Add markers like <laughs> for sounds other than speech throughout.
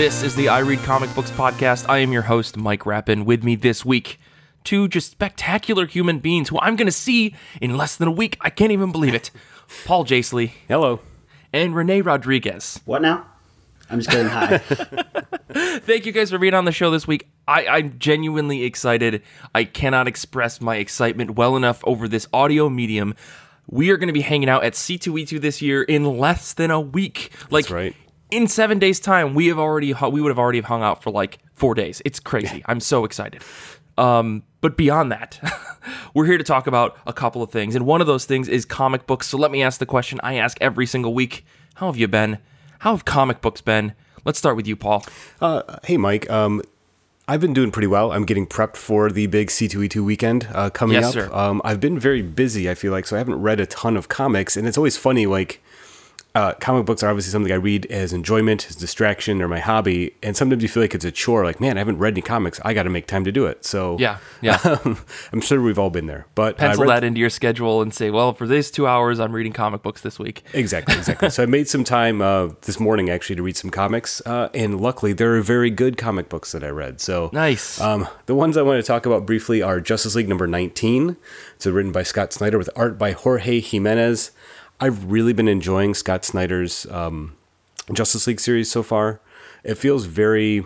This is the I Read Comic Books podcast. I am your host, Mike Rappin. With me this week, two just spectacular human beings who I'm going to see in less than a week. I can't even believe it. Paul Jasley Hello. and Renee Rodriguez. What now? I'm just kidding. Hi. <laughs> Thank you guys for being on the show this week. I, I'm genuinely excited. I cannot express my excitement well enough over this audio medium. We are going to be hanging out at C2E2 this year in less than a week. Like, right. In seven days' time, we have already we would have already hung out for like four days. It's crazy. I'm so excited. Um, but beyond that, <laughs> we're here to talk about a couple of things, and one of those things is comic books. So let me ask the question I ask every single week: How have you been? How have comic books been? Let's start with you, Paul. Uh, hey, Mike. Um, I've been doing pretty well. I'm getting prepped for the big C2E2 weekend uh, coming Yes, up. sir. Um, I've been very busy, I feel like, so I haven't read a ton of comics. And it's always funny, like, uh, comic books are obviously something I read as enjoyment, as distraction, or my hobby. And sometimes you feel like it's a chore. Like, man, I haven't read any comics. I got to make time to do it. So, Yeah, yeah. <laughs> I'm sure we've all been there. But Pencil read- that into your schedule and say, well, for these two hours, I'm reading comic books this week. <laughs> Exactly, exactly. so I made some time uh, this morning actually to read some comics, uh, and luckily there are very good comic books that I read. So Nice. Um, the ones I want to talk about briefly are Justice League number nineteen. It's written by Scott Snyder with art by Jorge Jimenez. I've really been enjoying Scott Snyder's um, Justice League series so far. It feels very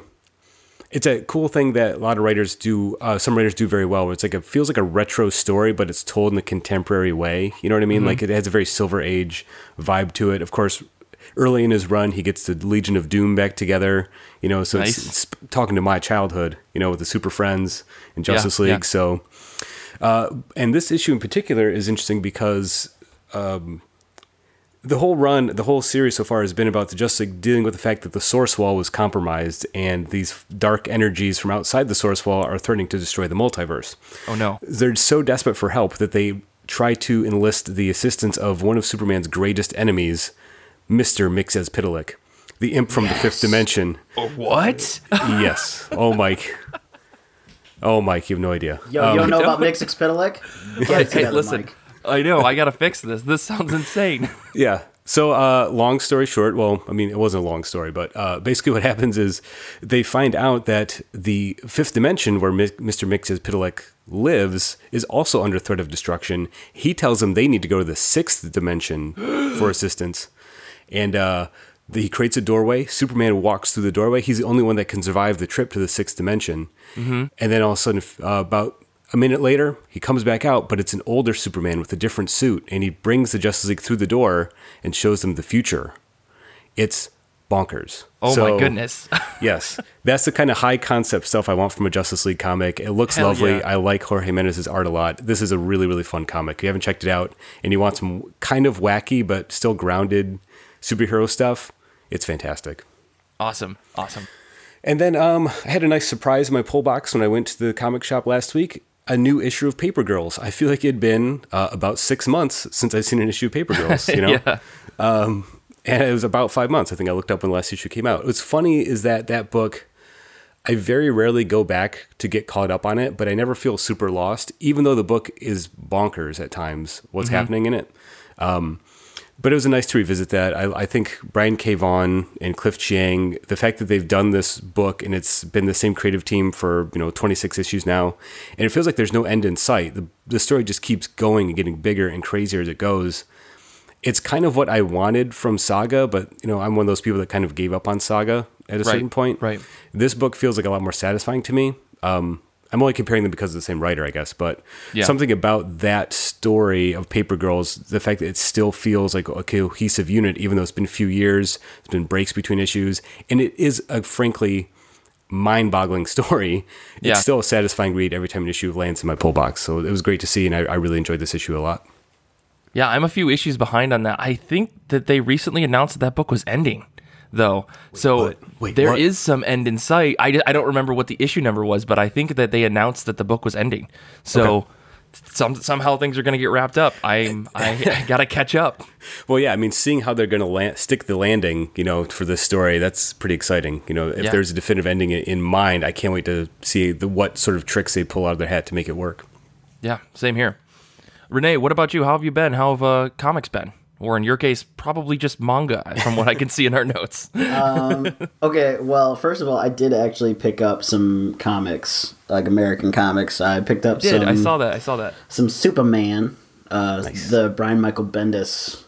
it's a cool thing that a lot of writers do. Uh, some writers do very well. Where it's like it feels like a retro story, but it's told in a contemporary way. You know what I mean? Like it has a very Silver Age vibe to it. Of course, early in his run, he gets the Legion of Doom back together. You know, so Nice. it's, it's talking to my childhood. You know, with the Super Friends and Justice yeah. League. So, uh, and this issue in particular is interesting because the whole run, the whole series so far has been about the Justice League dealing with the fact that the source wall was compromised and these dark energies from outside the source wall are threatening to destroy the multiverse. oh no. They're so desperate for help that they try to enlist the assistance of one of Superman's greatest enemies, Mr. Mixes the imp from the fifth dimension. What? <laughs> yes. Oh, Mike. Oh, Mike, you have no idea. Yo, you don't um, know about Mix Expidelic? <laughs> Get it hey, listen. Mike. I know. I gotta fix this. This sounds insane. <laughs> Yeah. So, uh, long story short, well, I mean, it wasn't a long story, but uh, basically what <laughs> happens is they find out that the fifth dimension where Mi- Mr. Mxyzptlk lives is also under threat of destruction. He tells them they need to go to the sixth dimension <gasps> for assistance. And uh, the, he creates a doorway. Superman walks through the doorway. He's the only one that can survive the trip to the sixth dimension. And then all of a sudden, uh, about a minute later, he comes back out, but it's an older Superman with a different suit, and he brings the Justice League through the door and shows them the future. It's bonkers. Oh So, my goodness. <laughs> yes, that's the kind of high concept stuff I want from a Justice League comic. It looks Hell lovely. yeah. I like Jorge Jimenez's art a lot. This is a really, really fun comic. If you haven't checked it out and you want some kind of wacky but still grounded superhero stuff, it's fantastic. awesome. Awesome. And then um, I had a nice surprise in my pull box when I went to the comic shop last week. A new issue of Paper Girls. I feel like it had been uh, about six months since I've seen an issue of Paper Girls. You <laughs> know, Yeah. and it was about five months. I think I looked up when the last issue came out. What's funny is that that book, I very rarely go back to get caught up on it, but I never feel super lost, even though the book is bonkers at times. What's happening in it? Um, but it was nice to revisit that. I, I think Brian K. Vaughan and Cliff Chiang, the fact that they've done this book and it's been the same creative team for you know 26 issues now, and it feels like there's no end in sight. The, the story just keeps going and getting bigger and crazier as it goes it's kind of what I wanted from Saga, but you know, I'm one of those people that kind of gave up on Saga at a certain point. right. This book feels like a lot more satisfying to me. Um, I'm only comparing them because of the same writer, I guess, but Yeah. something about that story of Paper Girls, the fact that it still feels like a cohesive unit, even though it's been a few years, there's been breaks between issues, and it is a frankly mind-boggling <laughs> story. It's Yeah. still a satisfying read every time an issue lands in my pull box. So it was great to see, and I, I really enjoyed this issue a lot. Yeah, I'm a few issues behind on that. I think that they recently announced that that book was ending, though. so what? Wait, there is what? some end in sight. I, I don't remember what the issue number was, but I think that they announced that the book was ending. So some, somehow things are going to get wrapped up. I'm <laughs> I, I got to catch up. Well, yeah, I mean, seeing how they're going to land, stick the landing, you know, for this story, that's pretty exciting. You know, if Yeah. there's a definitive ending in- in mind, I can't wait to see the what sort of tricks they pull out of their hat to make it work. Yeah, same here. Renee, what about you? How have you been? How have uh, comics been? Or in your case, probably just manga, from what I can see in our notes. <laughs> Okay, well, first of all, I did actually pick up some comics, like American comics. I picked up Did some I saw that? I saw that. some Superman, uh, the Brian Michael Bendis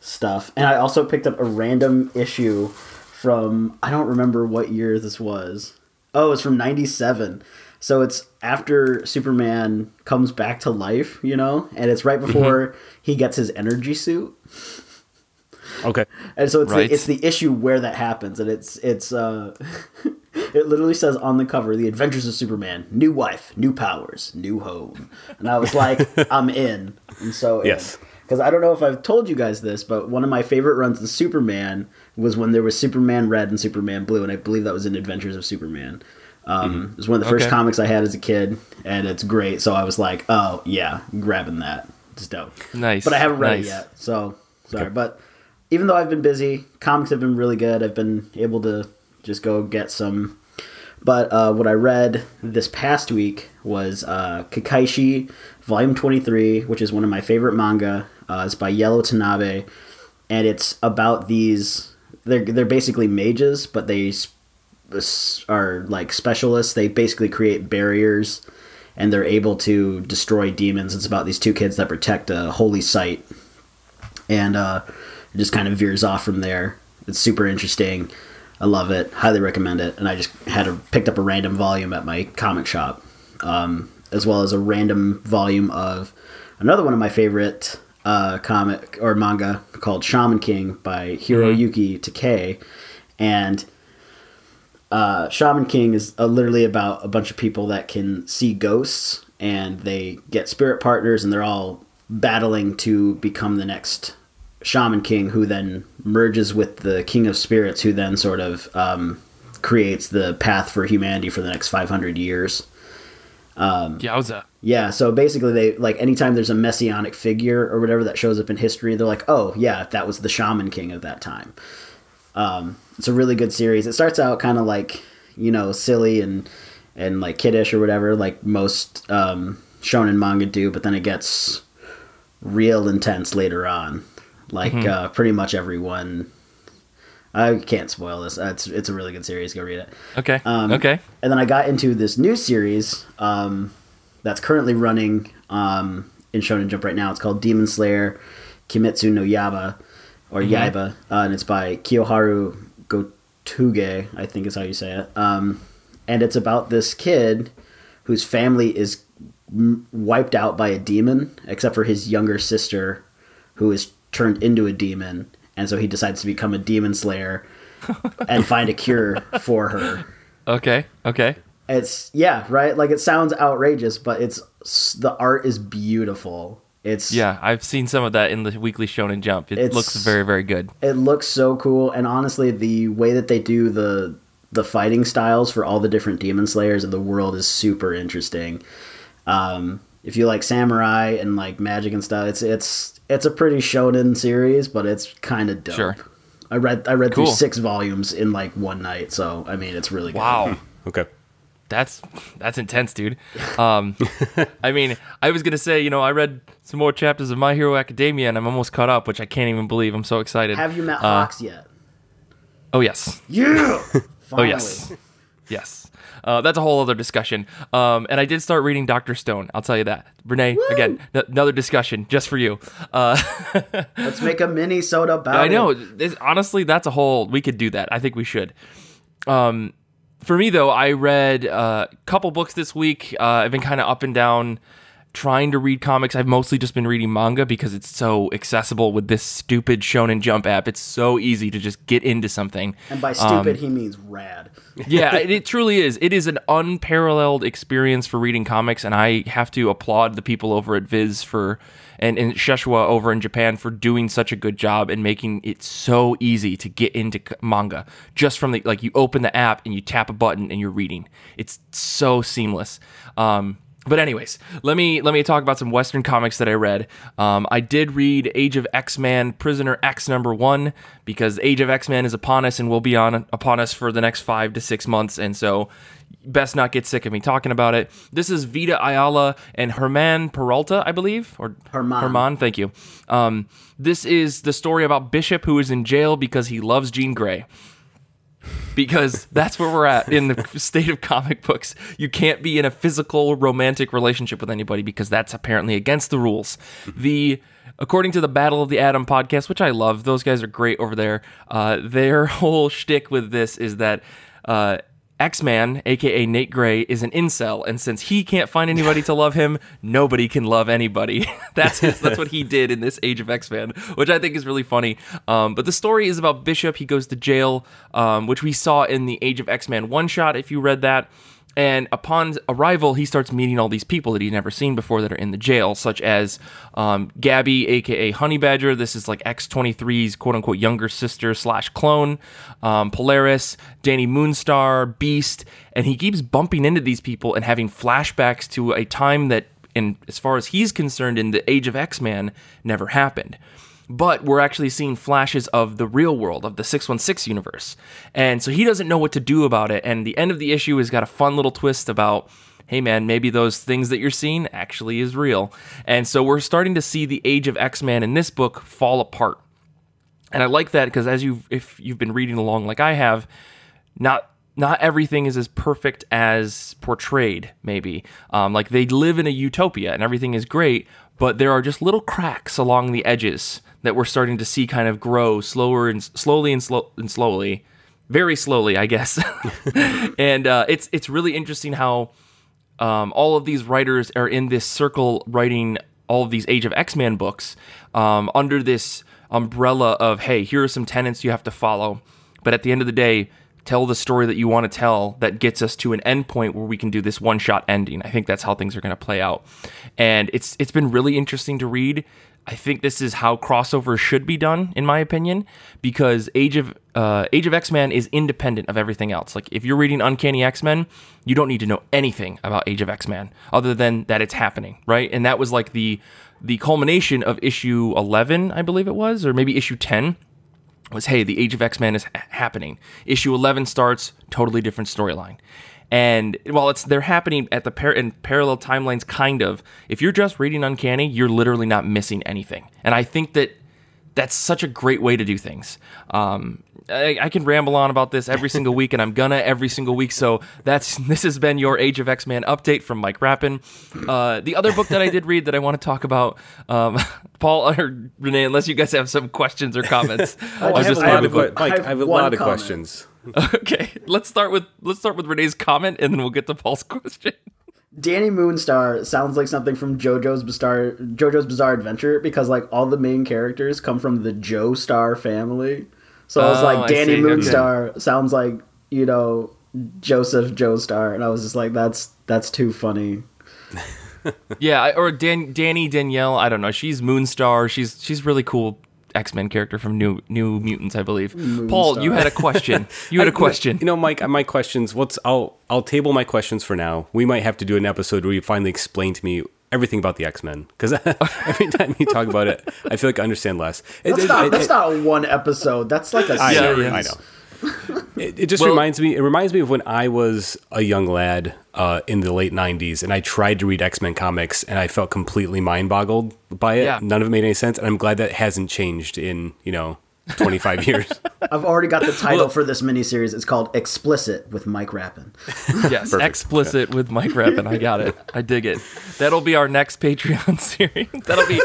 stuff, and I also picked up a random issue from I don't remember what year this was. Oh, it's from '97. So it's after Superman comes back to life, you know, and it's right before he gets his energy suit. Okay. And so it's Right. the, it's the issue where that happens, and it's it's uh, <laughs> it literally says on the cover, "The Adventures of Superman: New wife, new powers, new home." And I was like, <laughs> I'm in. And so Yes. because I don't know if I've told you guys this, but one of my favorite runs of Superman was when there was Superman Red and Superman Blue, and I believe that was in Adventures of Superman. Um, It was one of the first Okay. comics I had as a kid, and it's great. So I was like, oh yeah, grabbing that. It's dope Nice. but I haven't read nice. it yet. So sorry, but even though I've been busy, comics have been really good. I've been able to just go get some. But uh, what I read this past week was uh, Kekkaishi Volume Twenty Three, which is one of my favorite manga. Uh, it's by Yellow Tanabe, and it's about these. They're they're basically mages, but they are like specialists. They basically create barriers, and they're able to destroy demons. It's about these two kids that protect a holy site and uh, it just kind of veers off from there. It's super interesting. I love it. Highly recommend it. And I just had a, picked up a random volume at my comic shop, um, as well as a random volume of another one of my favorite uh, comic or manga called Shaman King by Hiroyuki Takei, and uh, Shaman King is uh, literally about a bunch of people that can see ghosts and they get spirit partners and they're all battling to become the next Shaman King who then merges with the King of Spirits who then sort of um, creates the path for humanity for the next 500 years. Yowza. Yeah, so basically they like anytime there's a messianic figure or whatever that shows up in history, they're like, "Oh, yeah, that was the shaman king of that time." Um, it's a really good series. It starts out kind of like, you know, silly and and like kiddish or whatever, like most um, shonen manga do, but then it gets real intense later on. Like uh, pretty much everyone. I can't spoil this. It's it's a really good series. Go read it. Okay. Um, okay. And then I got into this new series um, that's currently running um, in Shonen Jump right now. It's called Demon Slayer Kimetsu no Yaba, or Yaiba, uh, and it's by Kiyoharu Gotouge, I think is how you say it. Um, and it's about this kid whose family is m- wiped out by a demon, except for his younger sister, who is turned into a demon. And so he decides to become a demon slayer <laughs> and find a cure for her Okay. Okay. it's yeah right like it sounds outrageous but it's the art is beautiful it's Yeah, I've seen some of that in the weekly Shonen Jump. It looks very, very good. it looks so cool and honestly the way that they do the the fighting styles for all the different demon slayers of the world is super interesting um if you like samurai and like magic and stuff it's it's it's a pretty shonen series but it's kind of dope Sure. i read i read Cool. through six volumes in like one night so i mean it's really good Wow. Okay. That's that's intense, dude. Um, <laughs> I mean, I was gonna say, you know, I read some more chapters of My Hero Academia, and I'm almost caught up, which I can't even believe. I'm so excited. have you met Uh, hawks yet Oh yes, yeah <laughs> oh yes, yes. Uh, that's a whole other discussion. Um, and I did start reading Doctor Stone. I'll tell you that, Renee. Again, n- another discussion just for you. Uh, <laughs> let's make a minisode about I know. This, honestly, that's a whole. We could do that. I think we should. Um, for me though, I read a couple books this week. Uh, I've been kind of up and down trying to read comics. I've mostly just been reading manga because it's so accessible with this stupid Shonen Jump app. It's so easy to just get into something. And by stupid, he means rad. <laughs> yeah, it, it <laughs> truly is. It is an unparalleled experience for reading comics, and I have to applaud the people over at Viz for and, and Shueisha over in Japan for doing such a good job and making it so easy to get into manga. Just from the like, you open the app and you tap a button and you're reading. It's so seamless. Um, but anyways, let me let me talk about some Western comics that I read. Um, I did read Age of X Man Prisoner X number one because Age of X Man is upon us and will be on upon us for the next five to six months, and so best not get sick of me talking about it. This is Vita Ayala and Herman Peralta, I believe, or Herman. Herman. Thank you. Um, this is the story about Bishop who is in jail because he loves Jean Grey. Because that's where we're at in the <laughs> state of comic books. You can't be in a physical romantic relationship with anybody because that's apparently against the rules. The according to the Battle of the Atom podcast, which I love, those guys are great over there. Uh, their <laughs> whole shtick with this is that uh, X Man, aka Nate Gray, is an incel, and since he can't find anybody to love him, nobody can love anybody. <laughs> that's his, that's what he did in this Age of X Man, which I think is really funny. Um, but the story is about Bishop. He goes to jail, um, which we saw in the Age of X Man one shot. If you read that. And upon arrival, he starts meeting all these people that he'd never seen before that are in the jail, such as um, Gabby, aka Honey Badger. This is like X23's quote unquote younger sister slash clone, um, Polaris, Danny Moonstar, Beast. And he keeps bumping into these people and having flashbacks to a time that, in, as far as he's concerned, in the Age of X Man, never happened but we're actually seeing flashes of the real world of the 616 universe. And so he doesn't know what to do about it. And the end of the issue has got a fun little twist about hey man maybe those things that you're seeing actually is real. And so we're starting to see the age of x-men in this book fall apart. And i like that because as you if you've been reading along like i have not not everything is as perfect as portrayed maybe. Um, like they live in a utopia and everything is great but there are just little cracks along the edges that we're starting to see kind of grow slower and slowly and, slow, and slowly very slowly i guess. <laughs> And uh, it's it's really interesting how um, all of these writers are in this circle writing all of these age of x-men books um, under this umbrella of hey here are some tenets you have to follow. But at the end of the day tell the story that you want to tell that gets us to an end point where we can do this one shot ending. I think that's how things are going to play out. And it's it's been really interesting to read. I think this is how crossovers should be done, in my opinion, because Age of uh, Age of X Men is independent of everything else. Like if you're reading Uncanny X Men, you don't need to know anything about Age of X Men other than that it's happening, right? And that was like the the culmination of issue eleven, I believe it was, or maybe issue ten, was hey, the Age of X Men is happening. Issue eleven starts, totally different storyline. And while it's they're happening at the par- in parallel timelines, kind of. If you're just reading Uncanny, you're literally not missing anything. And I think that that's such a great way to do things. Um, I, I, can ramble on about this every single week, and I'm gonna every single week. So that's <laughs> this has been your Age of X Men update from Mike Rappin. Uh, the other book that I did read that I want to talk about, um, <laughs> Paul or Renee, unless you guys have some questions or comments. <laughs> I, just I have, a, Mike, I have, I have a lot of comment. questions. Okay, let's start with let's start with Renee's comment, and then we'll get to Paul's question. Danny Moonstar sounds like something from JoJo's Bizarre JoJo's Bizarre Adventure because like all the main characters come from the Joestar family. So I was oh, like, Danny Moonstar okay. sounds like you know Joseph Joestar, and I was just like, that's that's too funny. <laughs> yeah, or Dan, Danny Danielle. I don't know. She's Moonstar. She's she's really cool X Men character from New New Mutants, I believe. Moonstar. Paul, you had a question. You had <laughs> a question. You know, Mike, my questions. What's I'll I'll table my questions for now. We might have to do an episode where you finally explain to me everything about the X Men because <laughs> every time you talk about it, I feel like I understand less. That's, it, not, it, that's it, not one episode. That's like a series. I know. it, it, just well, reminds me. It reminds me of when I was a young lad uh, in the late '90s, and I tried to read X Men comics, and I felt completely mind boggled by it. Yeah. None of it made any sense, and I'm glad that hasn't changed in you know 25 years. <laughs> I've already got the title well, for this miniseries. It's called Explicit with Mike Rappin. <laughs> yes, Perfect. Explicit with Mike Rappin. I got it. I dig it. That'll be our next Patreon <laughs> series. That'll be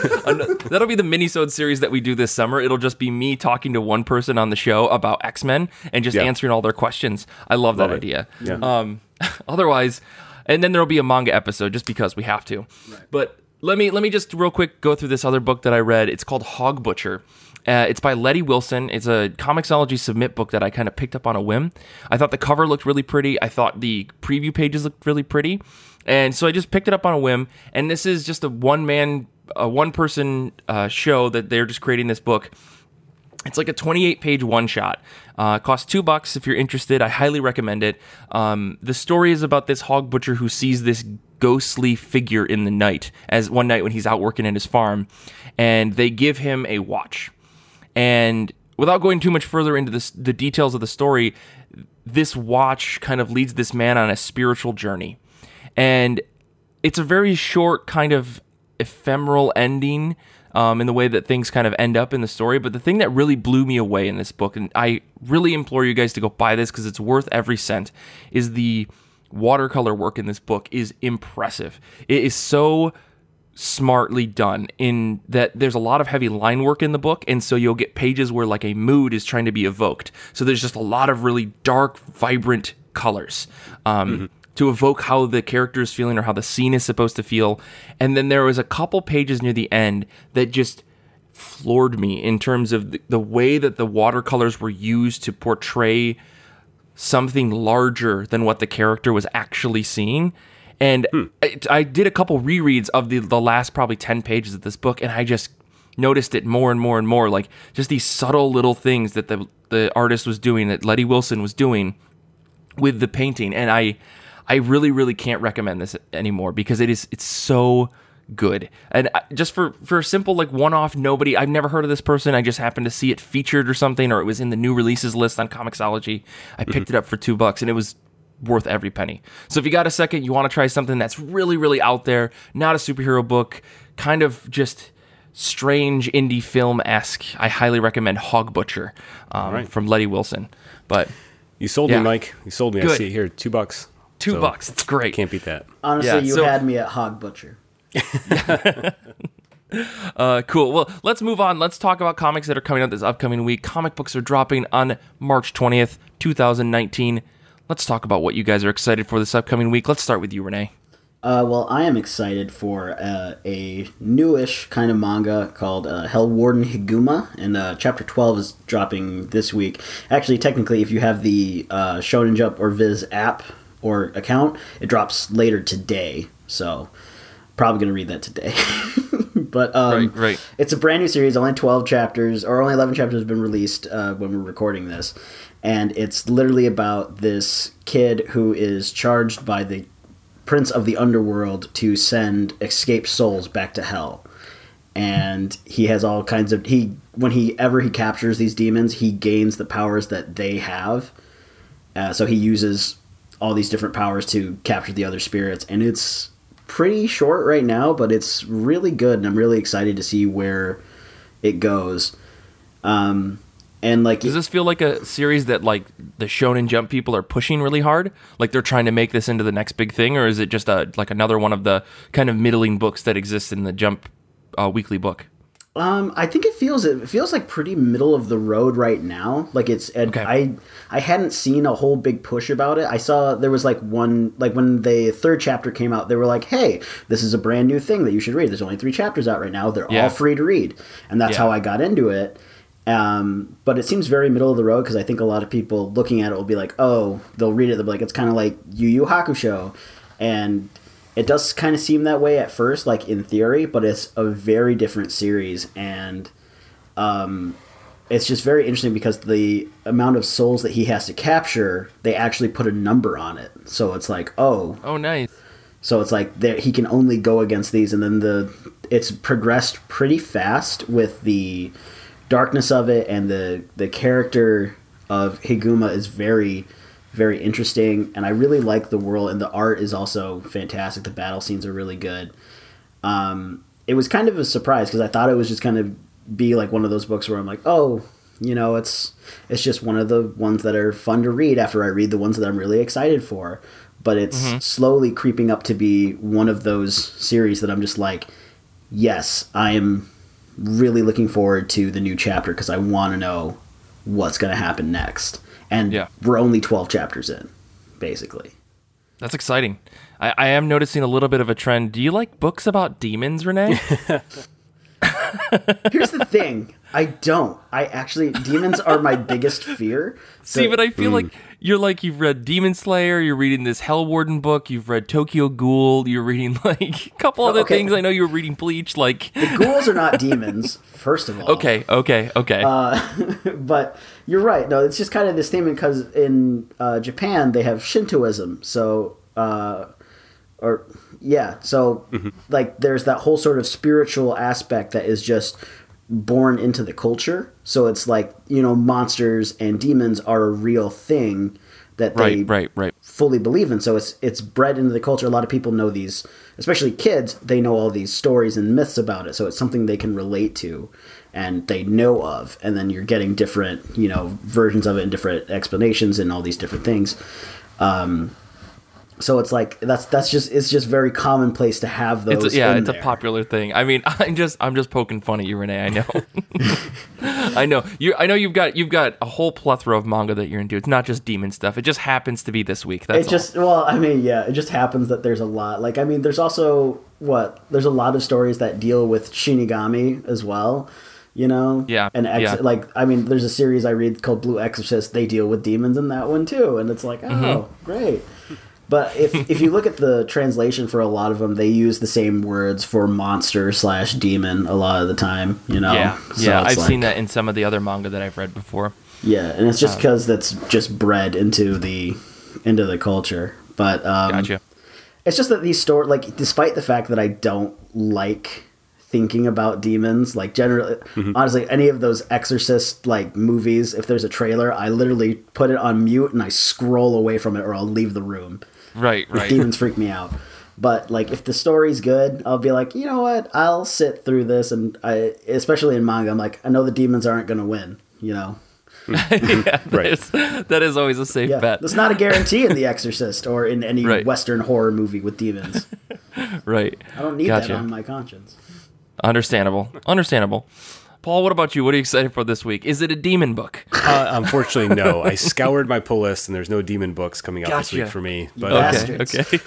that'll be the minisode series that we do this summer. It'll just be me talking to one person on the show about X Men and just yeah. answering all their questions. I love, love that it. idea. Yeah. Um, otherwise, and then there'll be a manga episode just because we have to. Right. But let me let me just real quick go through this other book that I read. It's called Hog Butcher. Uh, it's by Letty Wilson. It's a Comixology submit book that I kind of picked up on a whim. I thought the cover looked really pretty. I thought the preview pages looked really pretty. And so I just picked it up on a whim. And this is just a one man, a one person uh, show that they're just creating this book. It's like a 28 page one shot. Uh, costs two bucks if you're interested. I highly recommend it. Um, the story is about this hog butcher who sees this ghostly figure in the night, as one night when he's out working at his farm, and they give him a watch. And without going too much further into this, the details of the story, this watch kind of leads this man on a spiritual journey. And it's a very short, kind of ephemeral ending um, in the way that things kind of end up in the story. But the thing that really blew me away in this book, and I really implore you guys to go buy this because it's worth every cent, is the watercolor work in this book is impressive. It is so smartly done in that there's a lot of heavy line work in the book and so you'll get pages where like a mood is trying to be evoked. So there's just a lot of really dark vibrant colors um, mm-hmm. to evoke how the character is feeling or how the scene is supposed to feel. And then there was a couple pages near the end that just floored me in terms of the, the way that the watercolors were used to portray something larger than what the character was actually seeing and hmm. I, I, did a couple rereads of the, the last probably 10 pages of this book, and I just noticed it more and more and more. Like just these subtle little things that the, the artist was doing, that Letty Wilson was doing with the painting. And I, I really, really can't recommend this anymore because it is, it's so good. And just for for a simple like one off, nobody I've never heard of this person. I just happened to see it featured or something, or it was in the new releases list on Comixology. I picked mm-hmm. it up for two bucks, and it was worth every penny. So if you got a second, you want to try something that's really, really out there, not a superhero book, kind of just strange indie film esque, I highly recommend Hog Butcher um, right. from Letty Wilson. But you sold yeah. me, Mike. You sold me. Good. I see it here, two bucks. Two so bucks. It's great. Can't beat that. Honestly, yeah, you so, had me at Hog Butcher. <laughs> uh, cool. Well, let's move on. Let's talk about comics that are coming out this upcoming week. Comic books are dropping on March 20th, 2019 let's talk about what you guys are excited for this upcoming week. Let's start with you, Renee. Uh, well, I am excited for uh, a newish kind of manga called uh, Hell Warden Higuma, and uh, chapter 12 is dropping this week. Actually, technically, if you have the uh, Shonen Jump or Viz app or account, it drops later today. So, probably going to read that today. <laughs> but um, right, right. it's a brand new series, only 12 chapters, or only 11 chapters have been released uh, when we're recording this. And it's literally about this kid who is charged by the prince of the underworld to send escaped souls back to hell. And he has all kinds of he when he ever he captures these demons he gains the powers that they have. Uh, so he uses all these different powers to capture the other spirits. And it's pretty short right now but it's really good and i'm really excited to see where it goes um, and like, does this feel like a series that like the Shonen Jump people are pushing really hard? Like they're trying to make this into the next big thing, or is it just a like another one of the kind of middling books that exists in the Jump uh, weekly book? Um, I think it feels it feels like pretty middle of the road right now. Like it's okay. I I hadn't seen a whole big push about it. I saw there was like one like when the third chapter came out, they were like, "Hey, this is a brand new thing that you should read. There's only three chapters out right now. They're yeah. all free to read," and that's yeah. how I got into it. Um, but it seems very middle of the road because I think a lot of people looking at it will be like, oh, they'll read it, they'll be like, it's kind of like Yu Yu Hakusho. And it does kind of seem that way at first, like in theory, but it's a very different series. And um, it's just very interesting because the amount of souls that he has to capture, they actually put a number on it. So it's like, oh. Oh, nice. So it's like there, he can only go against these, and then the it's progressed pretty fast with the darkness of it and the the character of Higuma is very very interesting and I really like the world and the art is also fantastic. The battle scenes are really good. Um, it was kind of a surprise because I thought it was just kind of be like one of those books where I'm like, oh, you know, it's it's just one of the ones that are fun to read after I read the ones that I'm really excited for. But it's mm-hmm. slowly creeping up to be one of those series that I'm just like, yes, I am really looking forward to the new chapter because I want to know what's going to happen next. And yeah. we're only 12 chapters in, basically. That's exciting. I, I am noticing a little bit of a trend. Do you like books about demons, Renee? <laughs> <laughs> Here's the thing. I don't. I actually demons are my biggest fear. So, See, but I feel mm. like you're like you've read Demon Slayer, you're reading this Hell Warden book, you've read Tokyo Ghoul, you're reading <laughs> like a couple other okay. things. I know you are reading Bleach. Like the ghouls are not demons, first of all. Okay, okay, okay. Uh, <laughs> but you're right. No, it's just kind of this thing because in uh, Japan they have Shintoism, so uh, or yeah, so mm-hmm. like there's that whole sort of spiritual aspect that is just born into the culture. So it's like, you know, monsters and demons are a real thing, that they Right, right, right. fully believe in. So it's it's bred into the culture. A lot of people know these, especially kids. They know all these stories and myths about it. So it's something they can relate to, and they know of. And then you're getting different, you know, versions of it and different explanations and all these different things. Um, so it's like that's that's just it's just very commonplace to have those. It's a, yeah, it's there. a popular thing. I mean, <laughs> I'm just I'm just poking fun at you, Renee. I know, <laughs> I know you. I know you've got you've got a whole plethora of manga that you're into. It's not just demon stuff. It just happens to be this week. That's it just well i mean yeah it just happens that there's a lot like i mean there's also what there's a lot of stories that deal with shinigami as well you know Yeah, and ex- yeah. like i mean there's a series i read called blue exorcist they deal with demons in that one too and it's like oh Mm-hmm. great but if if you look at the translation for a lot of them they use the same words for monster slash demon a lot of the time you know yeah, So yeah. I've like- seen that in some of the other manga that I've read before. yeah and it's just because that's just bred into the into the culture but um Gotcha. it's just that these stories, like, despite the fact that I don't like thinking about demons, like, generally, honestly, any of those Exorcist like movies, if there's a trailer, I literally put it on mute and I scroll away from it, or I'll leave the room. Right, right. Demons freak me out. But like, if the story's good, I'll be like, you know what? I'll sit through this, and I, especially in manga, I'm like, I know the demons aren't gonna win. You know, <laughs> yeah, that <laughs> Right. is- that is always a safe yeah, bet. that's not a guarantee in The Exorcist or in any Right. Western horror movie with demons. <laughs> Right. I don't need Gotcha. that on my conscience. Understandable. Understandable. Paul, what about you? What are you excited for this week? Is it a demon book? Uh, unfortunately, no. I <laughs> scoured my pull list, and there's no demon books coming out this week for me. But Okay. okay.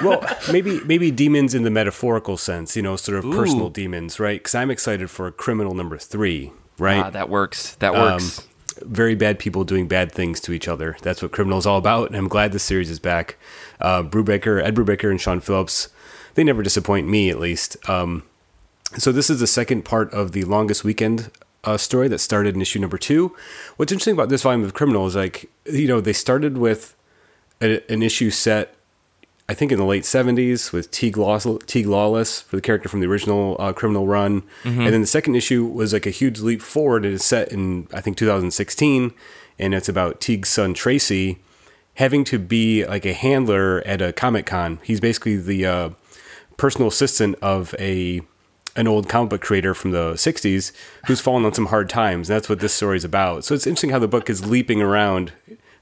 <laughs> well, maybe maybe demons in the metaphorical sense, you know, sort of personal demons, right? Because I'm excited for Criminal Number Three, right? ah, that works. That Um, works. very bad people doing bad things to each other. That's what Criminal is all about, and I'm glad this series is back. Uh, Brubaker, Ed Brubaker, and Sean Phillips, they never disappoint me, at least. Um, so this is the second part of the longest weekend uh, story that started in issue number two. What's interesting about this volume of Criminal is like, you know, they started with a, an issue set I think in the late 70s with Teague, Laws- Teague Lawless for the character from the original uh, Criminal Run. And then the second issue was like a huge leap forward. It is set in, I think, 2016. And it's about Teague's son, Tracy, having to be like a handler at a Comic Con. He's basically the uh, personal assistant of a an old comic book creator from the 60s who's fallen on some hard times. And that's what this story is about. So it's interesting how the book is leaping around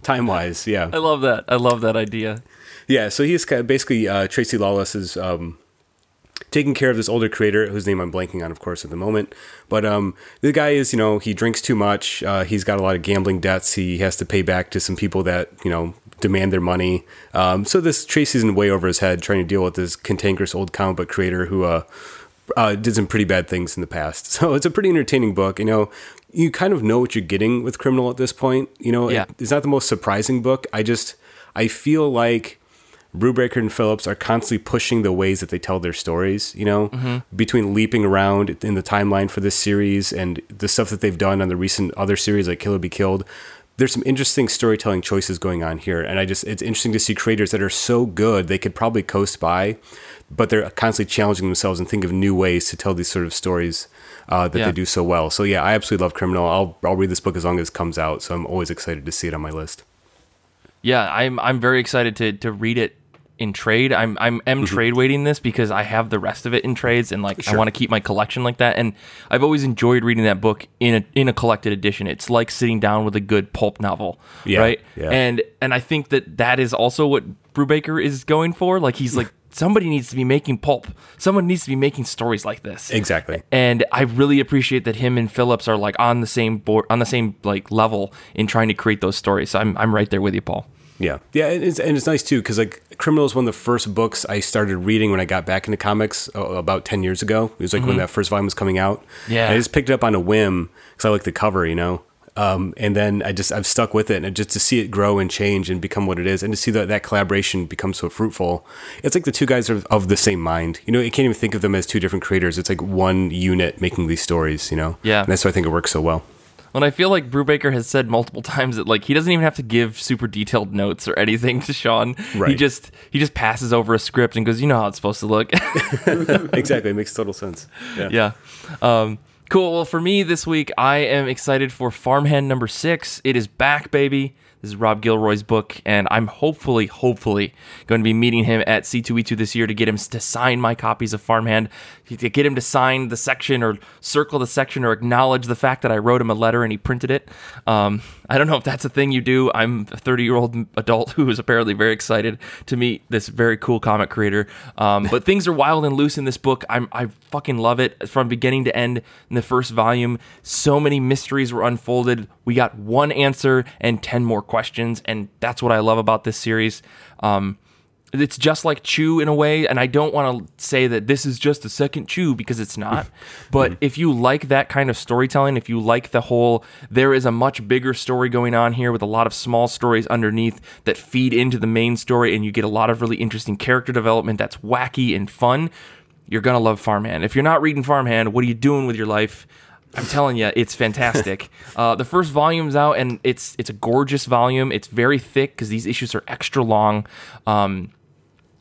time wise. Yeah. I love that. I love that idea. Yeah, so he's kind of basically uh, Tracy Lawless is um, taking care of this older creator whose name I'm blanking on, of course, at the moment. But um, the guy is, you know, he drinks too much. Uh, he's got a lot of gambling debts. He has to pay back to some people that you know demand their money. Um, so this Tracy's in way over his head trying to deal with this cantankerous old comic book creator who uh, uh, did some pretty bad things in the past. <laughs> So it's a pretty entertaining book. You know, you kind of know what you're getting with Criminal at this point. You know, Yeah. it- it's not the most surprising book. I just I feel like Brubaker and Phillips are constantly pushing the ways that they tell their stories, you know, between leaping around in the timeline for this series and the stuff that they've done on the recent other series like Killer Be Killed. There's some interesting storytelling choices going on here. And I just, it's interesting to see creators that are so good, they could probably coast by, but they're constantly challenging themselves and think of new ways to tell these sort of stories uh, that Yeah. they do so well. So yeah, I absolutely love Criminal. I'll, I'll read this book as long as it comes out. So I'm always excited to see it on my list. Yeah, I'm I'm very excited to to read it in trade. I'm I'm am trade waiting this because I have the rest of it in trades and like I want to keep my collection like that. And I've always enjoyed reading that book in a in a collected edition. It's like sitting down with a good pulp novel, Yeah, right? yeah. And and I think that that is also what Brubaker is going for. Like he's like somebody needs to be making pulp. Someone needs to be making stories like this. Exactly. And I really appreciate that him and Phillips are like on the same board, on the same like level in trying to create those stories. So I'm I'm right there with you, Paul. Yeah, yeah, and it's, and it's nice too because like Criminal is one of the first books I started reading when I got back into comics uh, about ten years ago. It was like when that first volume was coming out. Yeah. And I just picked it up on a whim because I like the cover, you know. Um, and then I just I've stuck with it, and just to see it grow and change and become what it is, and to see that that collaboration become so fruitful, it's like the two guys are of the same mind. You know, you can't even think of them as two different creators. It's like one unit making these stories. You know, Yeah. And that's why I think it works so well. And I feel like Brubaker has said multiple times that like he doesn't even have to give super detailed notes or anything to Sean. Right. He just he just passes over a script and goes, "You know how it's supposed to look." <laughs> exactly, it makes total sense. <laughs> yeah. Um, cool. Well, for me this week, I am excited for Farmhand number six. It is back, baby. This is Rob Guillory's book, and I'm hopefully, hopefully going to be meeting him at C2E2 this year to get him to sign my copies of Farmhand, to get him to sign the section or circle the section or acknowledge the fact that I wrote him a letter and he printed it. Um, I don't know if that's a thing you do. I'm a 30 year old adult who is apparently very excited to meet this very cool comic creator. Um, but things are wild and loose in this book. I'm, I fucking love it from beginning to end in the first volume. So many mysteries were unfolded. We got one answer and 10 more questions. And that's what I love about this series. Um, it's just like Chew in a way, and I don't want to say that this is just a second Chew because it's not. <laughs> but if you like that kind of storytelling, if you like the whole, there is a much bigger story going on here with a lot of small stories underneath that feed into the main story, and you get a lot of really interesting character development that's wacky and fun. You're gonna love Farmhand. If you're not reading Farmhand, what are you doing with your life? I'm telling you, it's fantastic. <laughs> Uh, the first volume's out, and it's it's a gorgeous volume. It's very thick because these issues are extra long. Um,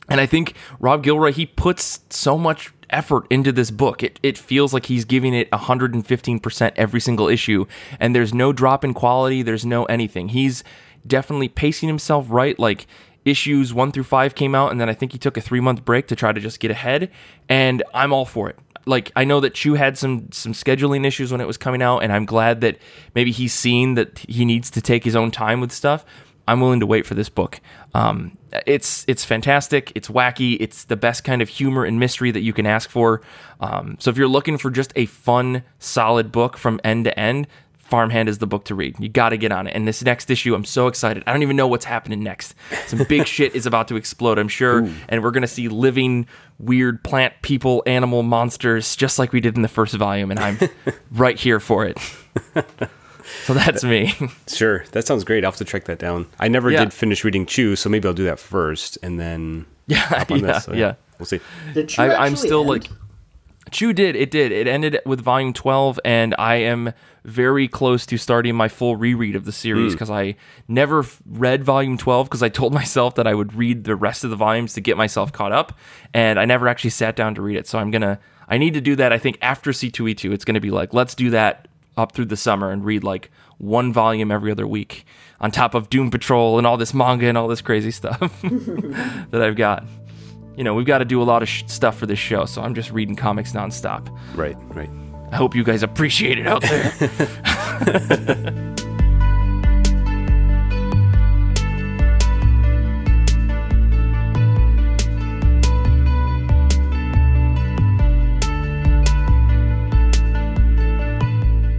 and I think Rob Guillory, he puts so much effort into this book. It, it feels like he's giving it 115% every single issue. And there's no drop in quality, there's no anything. He's definitely pacing himself right. Like issues one through five came out, and then I think he took a three month break to try to just get ahead. And I'm all for it. Like I know that Chew had some some scheduling issues when it was coming out, and I'm glad that maybe he's seen that he needs to take his own time with stuff. I'm willing to wait for this book. Um, it's it's fantastic. It's wacky. It's the best kind of humor and mystery that you can ask for. Um, so if you're looking for just a fun, solid book from end to end, Farmhand is the book to read. You got to get on it. And this next issue, I'm so excited. I don't even know what's happening next. Some big <laughs> shit is about to explode, I'm sure. Ooh. And we're going to see living, weird plant, people, animal, monsters, just like we did in the first volume. And I'm <laughs> right here for it. <laughs> So that's me. sure, that sounds great. I'll have to track that down. I never yeah. did finish reading Chew, so maybe I'll do that first, and then <laughs> yeah, yeah, this, so yeah. We'll see. I, am still end? like Chew did it did it ended with volume twelve, and I am very close to starting my full reread of the series because mm. I never read volume 12 because I told myself that I would read the rest of the volumes to get myself caught up and I never actually sat down to read it so I'm going to I need to do that I think after C2E2 it's going to be like let's do that up through the summer and read like one volume every other week on top of Doom Patrol and all this manga and all this crazy stuff <laughs> that I've got. You know, we've got to do a lot of sh- stuff for this show, so I'm just reading comics nonstop. Right, right. I hope you guys appreciate it out there. <laughs> <laughs>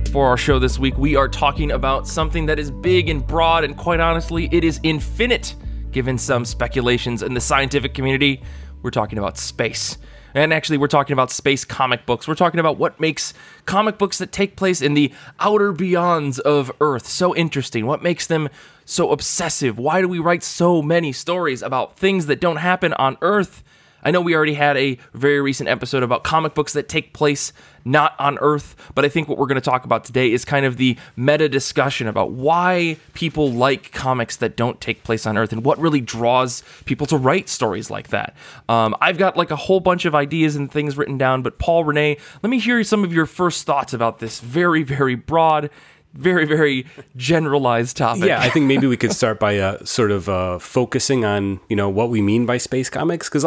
for our show this week, we are talking about something that is big and broad, and quite honestly, it is infinite, given some speculations in the scientific community. We're talking about space. And actually, we're talking about space comic books. We're talking about what makes comic books that take place in the outer beyonds of Earth so interesting. What makes them so obsessive? Why do we write so many stories about things that don't happen on Earth? I know we already had a very recent episode about comic books that take place not on Earth, but I think what we're going to talk about today is kind of the meta discussion about why people like comics that don't take place on Earth and what really draws people to write stories like that. Um, I've got like a whole bunch of ideas and things written down, but Paul, Renee, let me hear some of your first thoughts about this very, very broad very very generalized topic. Yeah, I think maybe we could start by uh, sort of uh, focusing on you know what we mean by space comics because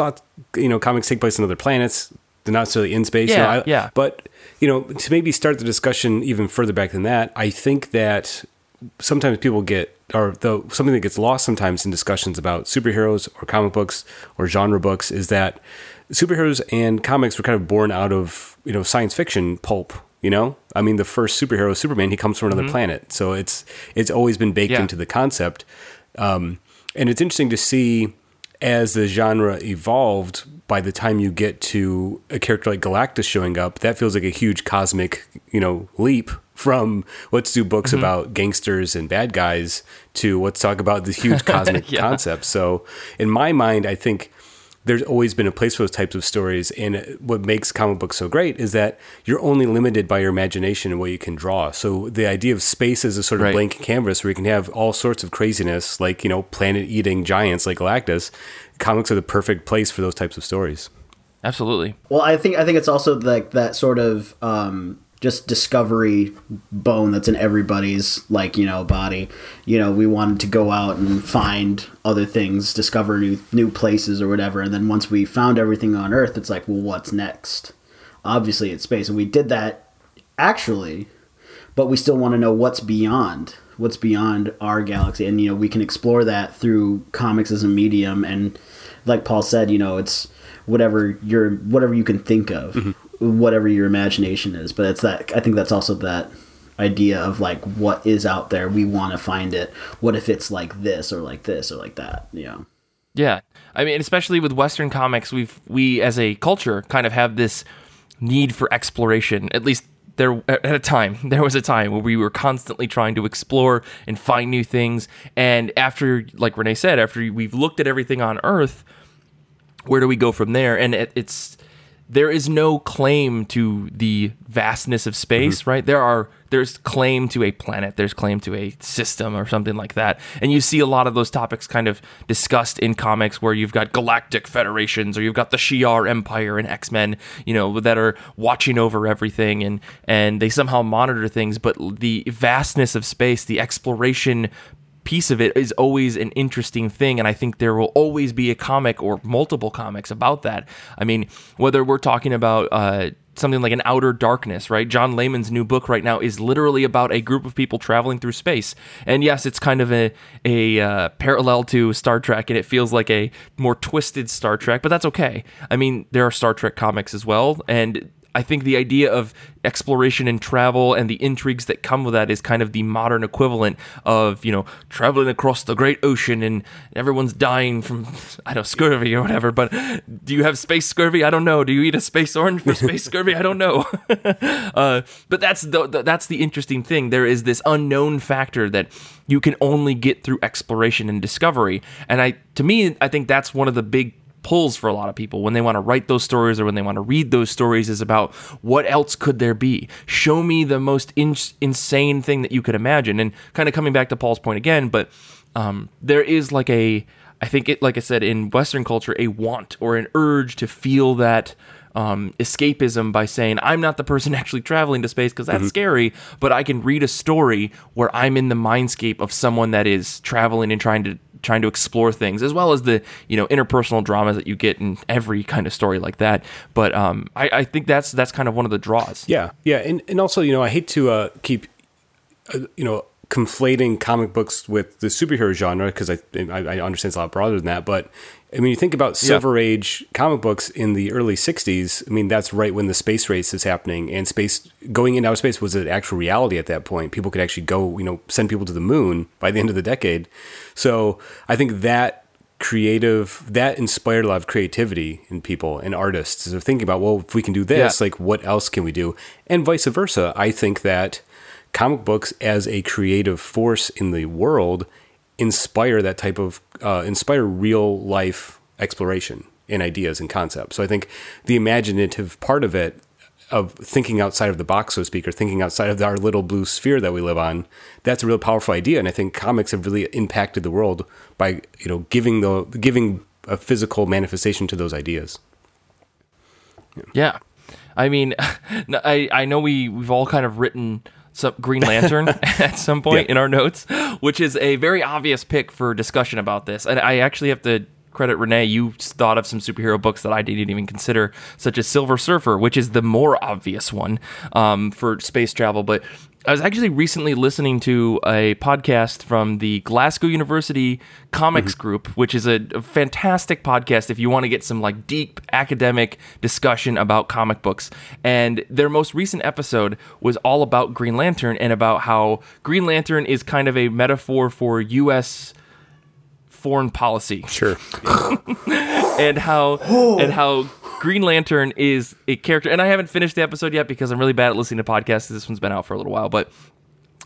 you know comics take place on other planets. They're not necessarily in space. Yeah, you know, I, yeah. But you know, to maybe start the discussion even further back than that, I think that sometimes people get or the something that gets lost sometimes in discussions about superheroes or comic books or genre books is that superheroes and comics were kind of born out of you know science fiction pulp you know, I mean, the first superhero, Superman, he comes from another mm-hmm. planet, so it's it's always been baked yeah. into the concept. Um, and it's interesting to see as the genre evolved. By the time you get to a character like Galactus showing up, that feels like a huge cosmic, you know, leap from let's do books mm-hmm. about gangsters and bad guys to let's talk about this huge <laughs> cosmic yeah. concept. So, in my mind, I think there's always been a place for those types of stories. And what makes comic books so great is that you're only limited by your imagination and what you can draw. So the idea of space as a sort of right. blank canvas where you can have all sorts of craziness, like, you know, planet eating giants like Galactus, comics are the perfect place for those types of stories. Absolutely. Well, I think I think it's also like that sort of um, just discovery bone that's in everybody's like you know body. You know we wanted to go out and find other things discover new new places or whatever and then once we found everything on earth it's like well what's next? Obviously it's space and we did that actually but we still want to know what's beyond what's beyond our galaxy and you know we can explore that through comics as a medium and like paul said you know it's whatever your whatever you can think of. Mm-hmm. Whatever your imagination is but it's that i think that's also that idea of like what is out there we want to find it what if it's like this or like this or like that you know Yeah, I mean, especially with Western comics, we've we as a culture kind of have this need for exploration. At least there at a time <laughs> there was a time where we were constantly trying to explore and find new things. And after, like Renee said, after we've looked at everything on Earth, where do we go from there? And it, it's there is no claim to the vastness of space, mm-hmm. right? There are there's claim to a planet, there's claim to a system or something like that. And you see a lot of those topics kind of discussed in comics where you've got galactic federations or you've got the Shi'ar Empire and X-Men, you know, that are watching over everything and and they somehow monitor things, but the vastness of space, the exploration piece of it is always an interesting thing and i think there will always be a comic or multiple comics about that. I mean whether we're talking about uh, something like an outer darkness right? John layman's new book right now is literally about a group of people traveling through space. And yes it's kind of a, a uh, parallel to star trek and it feels like a more twisted star trek but that's okay. I mean there are star trek comics as well and I think the idea of exploration and travel and the intrigues that come with that is kind of the modern equivalent of, you know, traveling across the great ocean and everyone's dying from, <laughs> I don't know, scurvy or whatever. But do you have space scurvy? I don't know. Do you eat a space orange for space scurvy? I don't know. <laughs> uh, but that's the, the that's the interesting thing. There is this unknown factor that you can only get through exploration and discovery. And I, to me, I think that's one of the big pulls for a lot of people when they want to write those stories or when they want to read those stories is about what else could there be? Show me the most in- insane thing that you could imagine. And kind of coming back to paul's point again but um, there is like a i think it like i said in western culture a want or an urge to feel that um, escapism by saying i'm not the person <laughs> actually traveling to space because that's scary but i can read a story where i'm in the mindscape of someone that is traveling and trying to trying to explore things as well as the you know interpersonal dramas that you get in every kind of story like that. But um, I, I think that's that's kind of one of the draws. Yeah, yeah, and and also you know I hate to uh, keep uh, you know conflating comic books with the superhero genre because I, I I understand it's a lot broader than that, but I mean you think about Silver Age comic books in the early '60s. I mean that's right when the space race is happening and space going into outer space was an actual reality at that point. People could actually go you know send people to the moon by the end of the decade. So I think that creative that inspired a lot of creativity in people and artists so thinking about well if we can do this Yeah. like what else can we do and vice versa i think that comic books as a creative force in the world inspire that type of uh, inspire real life exploration and ideas and concepts so i think the imaginative part of it of thinking outside of the box, so to speak, or thinking outside of our little blue sphere that we live on, that's a real powerful idea. And I think comics have really impacted the world by you know giving the giving a physical manifestation to those ideas. Yeah, I mean, <laughs> I I know we we've all kind of written some Green Lantern <laughs> at some point Yeah. in our notes, which is a very obvious pick for discussion about this. And I actually have to credit Renee. You thought of some superhero books that I didn't even consider, such as Silver Surfer, which is the more obvious one um, for space travel, but. I was actually recently listening to a podcast from the Glasgow University Comics mm-hmm. Group, which is a, a fantastic podcast if you want to get some like deep academic discussion about comic books. And their most recent episode was all about Green Lantern and about how Green Lantern is kind of a metaphor for U.S. foreign policy Sure. <laughs> and how and how Green Lantern is a character. And I haven't finished the episode yet because I'm really bad at listening to podcasts. This one's been out for a little while, but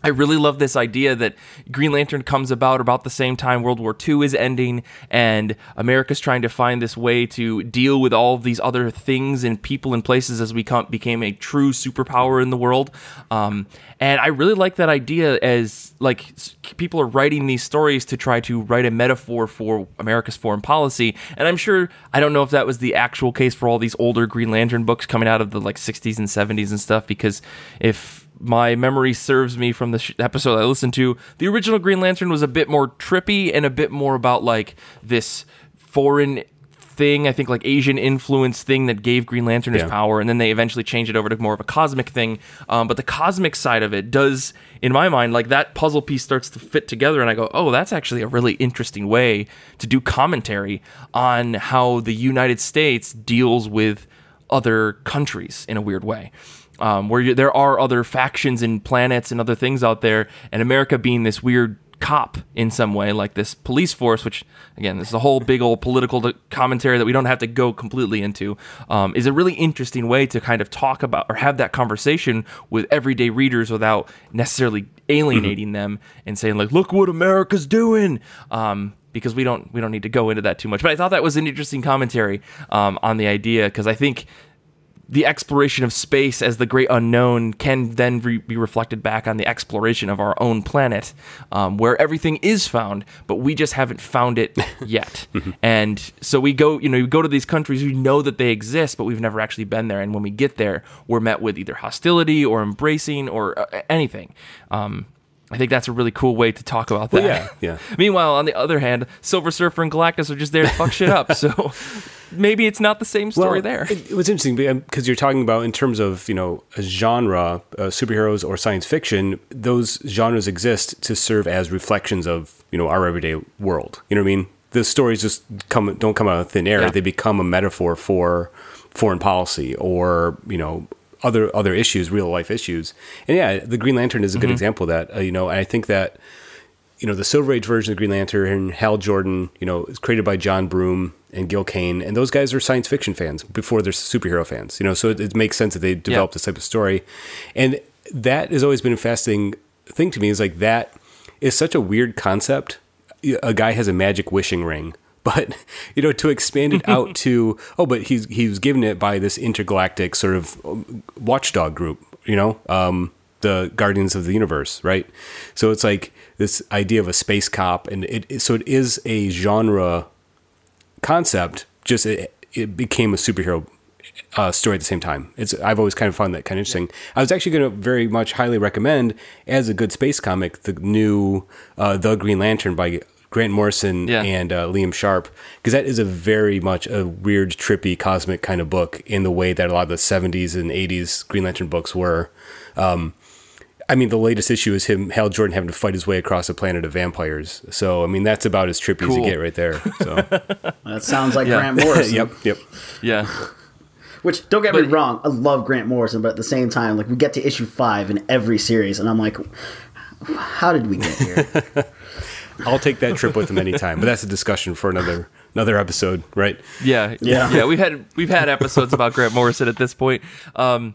I really love this idea that Green Lantern comes about about the same time World War II is ending, and America's trying to find this way to deal with all of these other things and people and places as we come, became a true superpower in the world. Um, and I really like that idea as like people are writing these stories to try to write a metaphor for America's foreign policy. And I'm sure I don't know if that was the actual case for all these older Green Lantern books coming out of the like 60s and 70s and stuff, because if my memory serves me from the sh- episode I listened to, the original Green Lantern was a bit more trippy and a bit more about like this foreign thing, I think like Asian influence thing that gave Green Lantern his Yeah. power, and then they eventually changed it over to more of a cosmic thing. Um, but the cosmic side of it does, in my mind, like that puzzle piece starts to fit together, and I go, oh, that's actually a really interesting way to do commentary on how the United States deals with other countries in a weird way. Um, where you, there are other factions and planets and other things out there, and America being this weird cop in some way, like this police force, which again, this is a whole big old political commentary that we don't have to go completely into, um, is a really interesting way to kind of talk about or have that conversation with everyday readers without necessarily alienating them and saying like, "Look what America's doing." Um, because we don't we don't need to go into that too much, but I thought that was an interesting commentary um, on the idea because I think the exploration of space as the great unknown can then re- be reflected back on the exploration of our own planet, um, where everything is found, but we just haven't found it <laughs> yet. and so we go, you know, we go to these countries, we know that they exist, but we've never actually been there. And when we get there, we're met with either hostility or embracing or uh, anything. Um, I think that's a really cool way to talk about that. yeah, yeah. <laughs> Meanwhile, on the other hand, Silver Surfer and Galactus are just there to fuck shit up. So <laughs> maybe it's not the same story there. It, it was interesting because you're talking about in terms of you know a genre, uh, superheroes or science fiction. Those genres exist to serve as reflections of you know our everyday world. You know what I mean? The stories just come don't come out of thin air. Yeah. They become a metaphor for foreign policy or you know other other issues, real life issues. And yeah, the Green Lantern is a good example of that. Uh, you know, and I think that you know, the Silver Age version of Green Lantern, Hal Jordan, you know, is created by John Broome and Gil Kane, and those guys are science fiction fans before they're superhero fans. You know, so it, it makes sense that they developed this type of story, and that has always been a fascinating thing to me. Is like that is such a weird concept. A guy has a magic wishing ring. <laughs> But you know, to expand it out <laughs> to oh, but he's he was given it by this intergalactic sort of um, watchdog group, you know, um, the Guardians of the Universe, right? So it's like this idea of a space cop, and it- so it is a genre concept. Just it, it became a superhero uh, story at the same time. It's I've always kind of found that kind of interesting. I was actually going to very much highly recommend as a good space comic the new uh, The Green Lantern by Grant Morrison Yeah. and uh, Liam Sharp because that is a very much a weird, trippy, cosmic kind of book in the way that a lot of the '70s and '80s Green Lantern books were. Um, I mean, the latest issue is him, Hal Jordan, having to fight his way across a planet of vampires. So, I mean, that's about as trippy as you get right there. So, <laughs> That sounds like Yeah. Grant Morrison. <laughs> yep, yep. Yeah. Which don't get me wrong, I love Grant Morrison, but at the same time, like we get to issue five in every series, and I'm like, how did we get here? <laughs> I'll take that trip with him anytime. But that's a discussion for another another episode, right? Yeah, Yeah. yeah. We've had we've had episodes about Grant Morrison at this point. Um,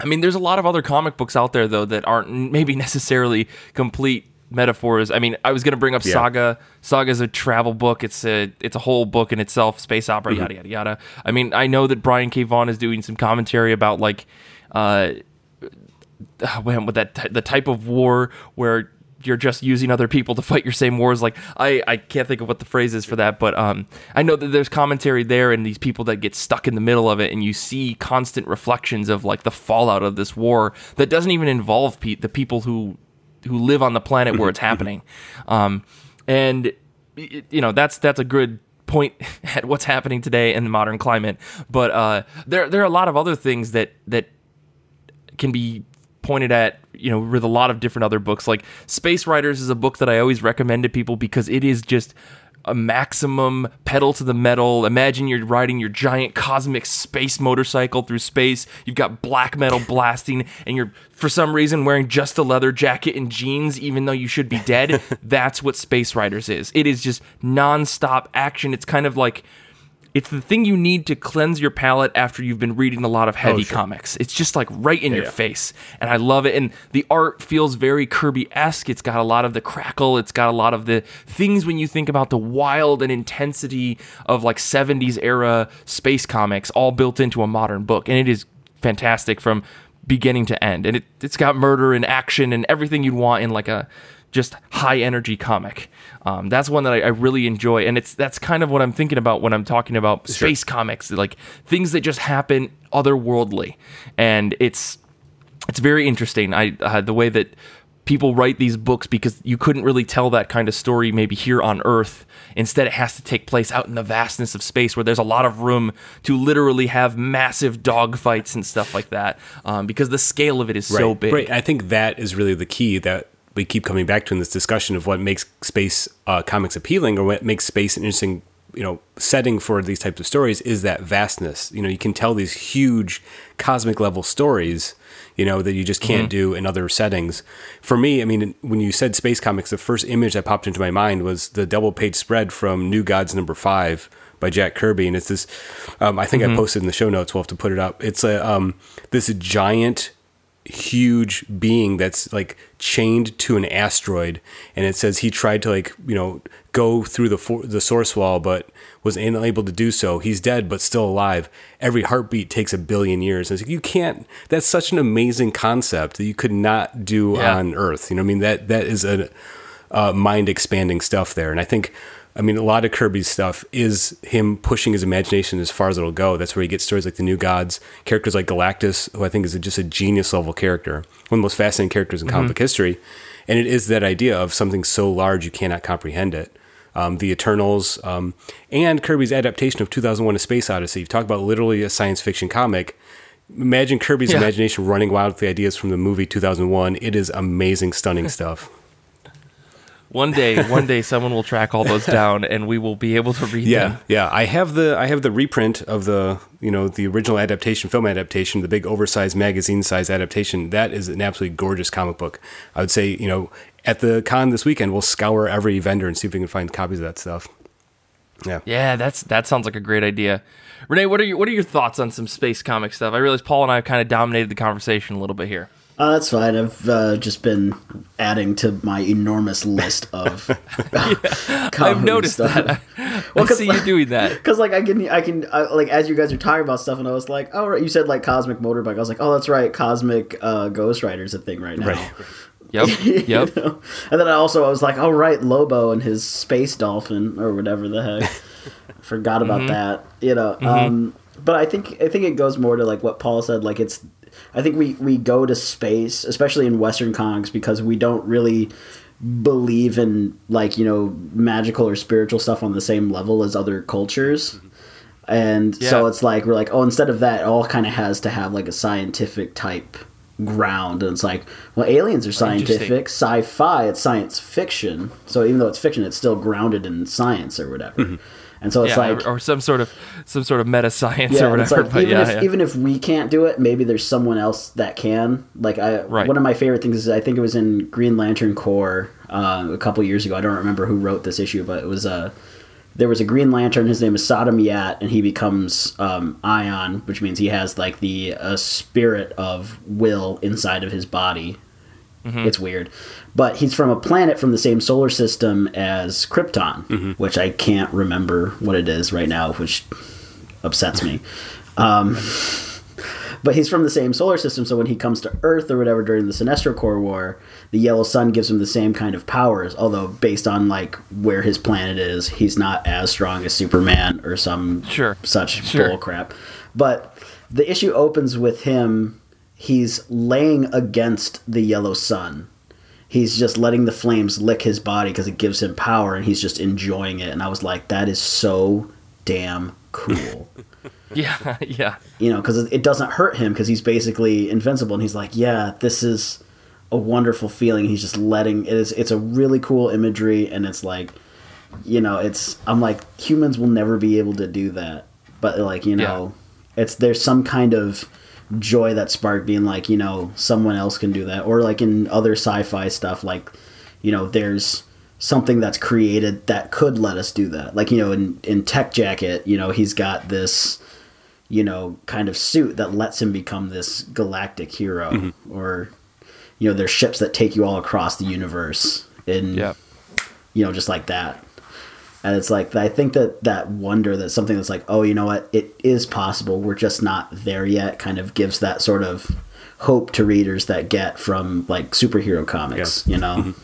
I mean, there's a lot of other comic books out there though that aren't maybe <laughs> necessarily complete metaphors. I mean, I was going to bring up Yeah. Saga. Saga's a travel book. It's a it's a whole book in itself, space opera, Mm-hmm. yada yada yada. I mean, I know that Brian K. Vaughan is doing some commentary about like, uh, <sighs> when with that the type of war where you're just using other people to fight your same wars. Like I, I can't think of what the phrase is for that, but um, I know that there's commentary there and these people that get stuck in the middle of it, and you see constant reflections of like the fallout of this war that doesn't even involve pe- the people who who live on the planet where it's <laughs> happening, um, and y- you know that's that's a good point <laughs> at what's happening today in the modern climate. But uh, there there are a lot of other things that that can be pointed at you know with a lot of different other books. Like space riders is a book that i always recommend to people because it is just a maximum pedal to the metal. Imagine you're riding your giant cosmic space motorcycle through space. You've got black metal <laughs> blasting and you're for some reason wearing just a leather jacket and jeans even though you should be dead. <laughs> That's what space riders is. It is just non-stop action. It's kind of like it's the thing you need to cleanse your palate after you've been reading a lot of heavy Oh, sure. comics. It's just like right in your yeah. face, and I love it. And the art feels very Kirby esque. It's got a lot of the crackle. It's got a lot of the things when you think about the wild and intensity of like '70s era space comics, all built into a modern book, and it is fantastic from beginning to end. And it, it's got murder and action and everything you'd want in like a just high energy comic. Um, that's one that I, I really enjoy, and it's that's kind of what I'm thinking about when I'm talking about space comics, like things that just happen otherworldly, and it's it's very interesting. I uh, the way that people write these books because you couldn't really tell that kind of story maybe here on Earth. Instead, it has to take place out in the vastness of space, where there's a lot of room to literally have massive dogfights and stuff like that, um, because the scale of it is so big. Right. I think that is really the key that we keep coming back to in this discussion of what makes space uh, comics appealing or what makes space an interesting, you know, setting for these types of stories is that vastness. You know, you can tell these huge cosmic level stories, you know, that you just can't do in other settings. For me, I mean, when you said space comics, the first image that popped into my mind was the double page spread from New Gods number five by Jack Kirby, and it's this. Um, I think I posted in the show notes. We'll have to put it up. It's a um, this giant huge being that's like chained to an asteroid and it says he tried to like you know go through the for- the source wall but was unable to do so. He's dead but still alive. Every heartbeat takes a billion years. And it's like, you can't that's such an amazing concept that you could not do Yeah. on earth. You know i mean? That that is a uh, mind expanding stuff there. And i think I mean, a lot of Kirby's stuff is him pushing his imagination as far as it'll go. That's where you get stories like the New Gods, characters like Galactus, who I think is just a genius level character, one of the most fascinating characters in comic book history. And it is that idea of something so large you cannot comprehend it. Um, the Eternals, um, and Kirby's adaptation of 2001: A Space Odyssey. You talk about literally a science fiction comic. Imagine Kirby's Yeah. imagination running wild with the ideas from the movie 2001. It is amazing, stunning <laughs> stuff. One day, one day, someone will track all those down, and we will be able to read Yeah, them. yeah. I have the I have the reprint of the you know the original adaptation, film adaptation, the big oversized magazine size adaptation. That is an absolutely gorgeous comic book. I would say you know at the con this weekend we'll scour every vendor and see if we can find copies of that stuff. Yeah. Yeah, that's that sounds like a great idea. Renee, what are your what are your thoughts on some space comic stuff? I realize Paul and I have kind of dominated the conversation a little bit here. Uh, that's fine. I've uh, just been adding to my enormous list of. <laughs> <laughs> I've noticed that. <laughs> I, I see you doing that. Because like I can, I can, I, like as you guys are talking about stuff, and I was like, oh, right. You said like cosmic motorbike. I was like, oh, that's right. Cosmic uh, Ghost Rider's a thing right now. Right. Yep, yep. know? And then I also I was like, oh right, Lobo and his space dolphin or whatever the heck. Forgot about that. You know. Um, but I think I think it goes more to like what Paul said. Like it's, I think we we go to space, especially in Western comics, because we don't really believe in like you know magical or spiritual stuff on the same level as other cultures. And so it's like we're like, oh, instead of that, it all kind of has to have like a scientific type ground, and it's like, well, aliens are scientific, sci-fi, it's science fiction. So even though it's fiction, it's still grounded in science or whatever. Mm-hmm. And so it's yeah, like, or, or some sort of some sort of meta science yeah, or whatever. like but even yeah, if even if we can't do it, maybe there's someone else that can. Like I, Right. one of my favorite things is I think it was in Green Lantern Corps uh, a couple years ago. I don't remember who wrote this issue, but it was uh, there was a Green Lantern. His name is Sodam Yat, and he becomes um, Ion, which means he has like the uh, spirit of will inside of his body. Mm-hmm. It's weird, but he's from a planet from the same solar system as Krypton, Mm-hmm. which I can't remember what it is right now, which upsets me. Um, but he's from the same solar system, so when he comes to Earth or whatever during the Sinestro Corps War, the Yellow Sun gives him the same kind of powers. Although based on like where his planet is, he's not as strong as Superman or some Sure. such Sure. bull crap. But the issue opens with him. He's laying against the Yellow Sun. He's just letting the flames lick his body because it gives him power, and he's just enjoying it. And I was like, that is so damn cool. <laughs> yeah, <laughs> yeah. you know, because it doesn't hurt him because he's basically invincible, and he's like, yeah, this is a wonderful feeling. He's just letting it is. It's a really cool imagery, and it's like, you know, it's. I'm like, humans will never be able to do that, but like, you know, it's there's some kind of joy that spark being like, you know, someone else can do that, or like in other sci-fi stuff, like, you know, there's something that's created that could let us do that. Like you know, in in Tech Jacket, you know, he's got this you know kind of suit that lets him become this galactic hero, Mm-hmm. or you know, there's ships that take you all across the universe in Yeah. you know just like that. And it's like I think that that wonder that something that's like, oh, you know what, it is possible. We're just not there yet. Kind of gives that sort of hope to readers that get from like superhero comics. You know,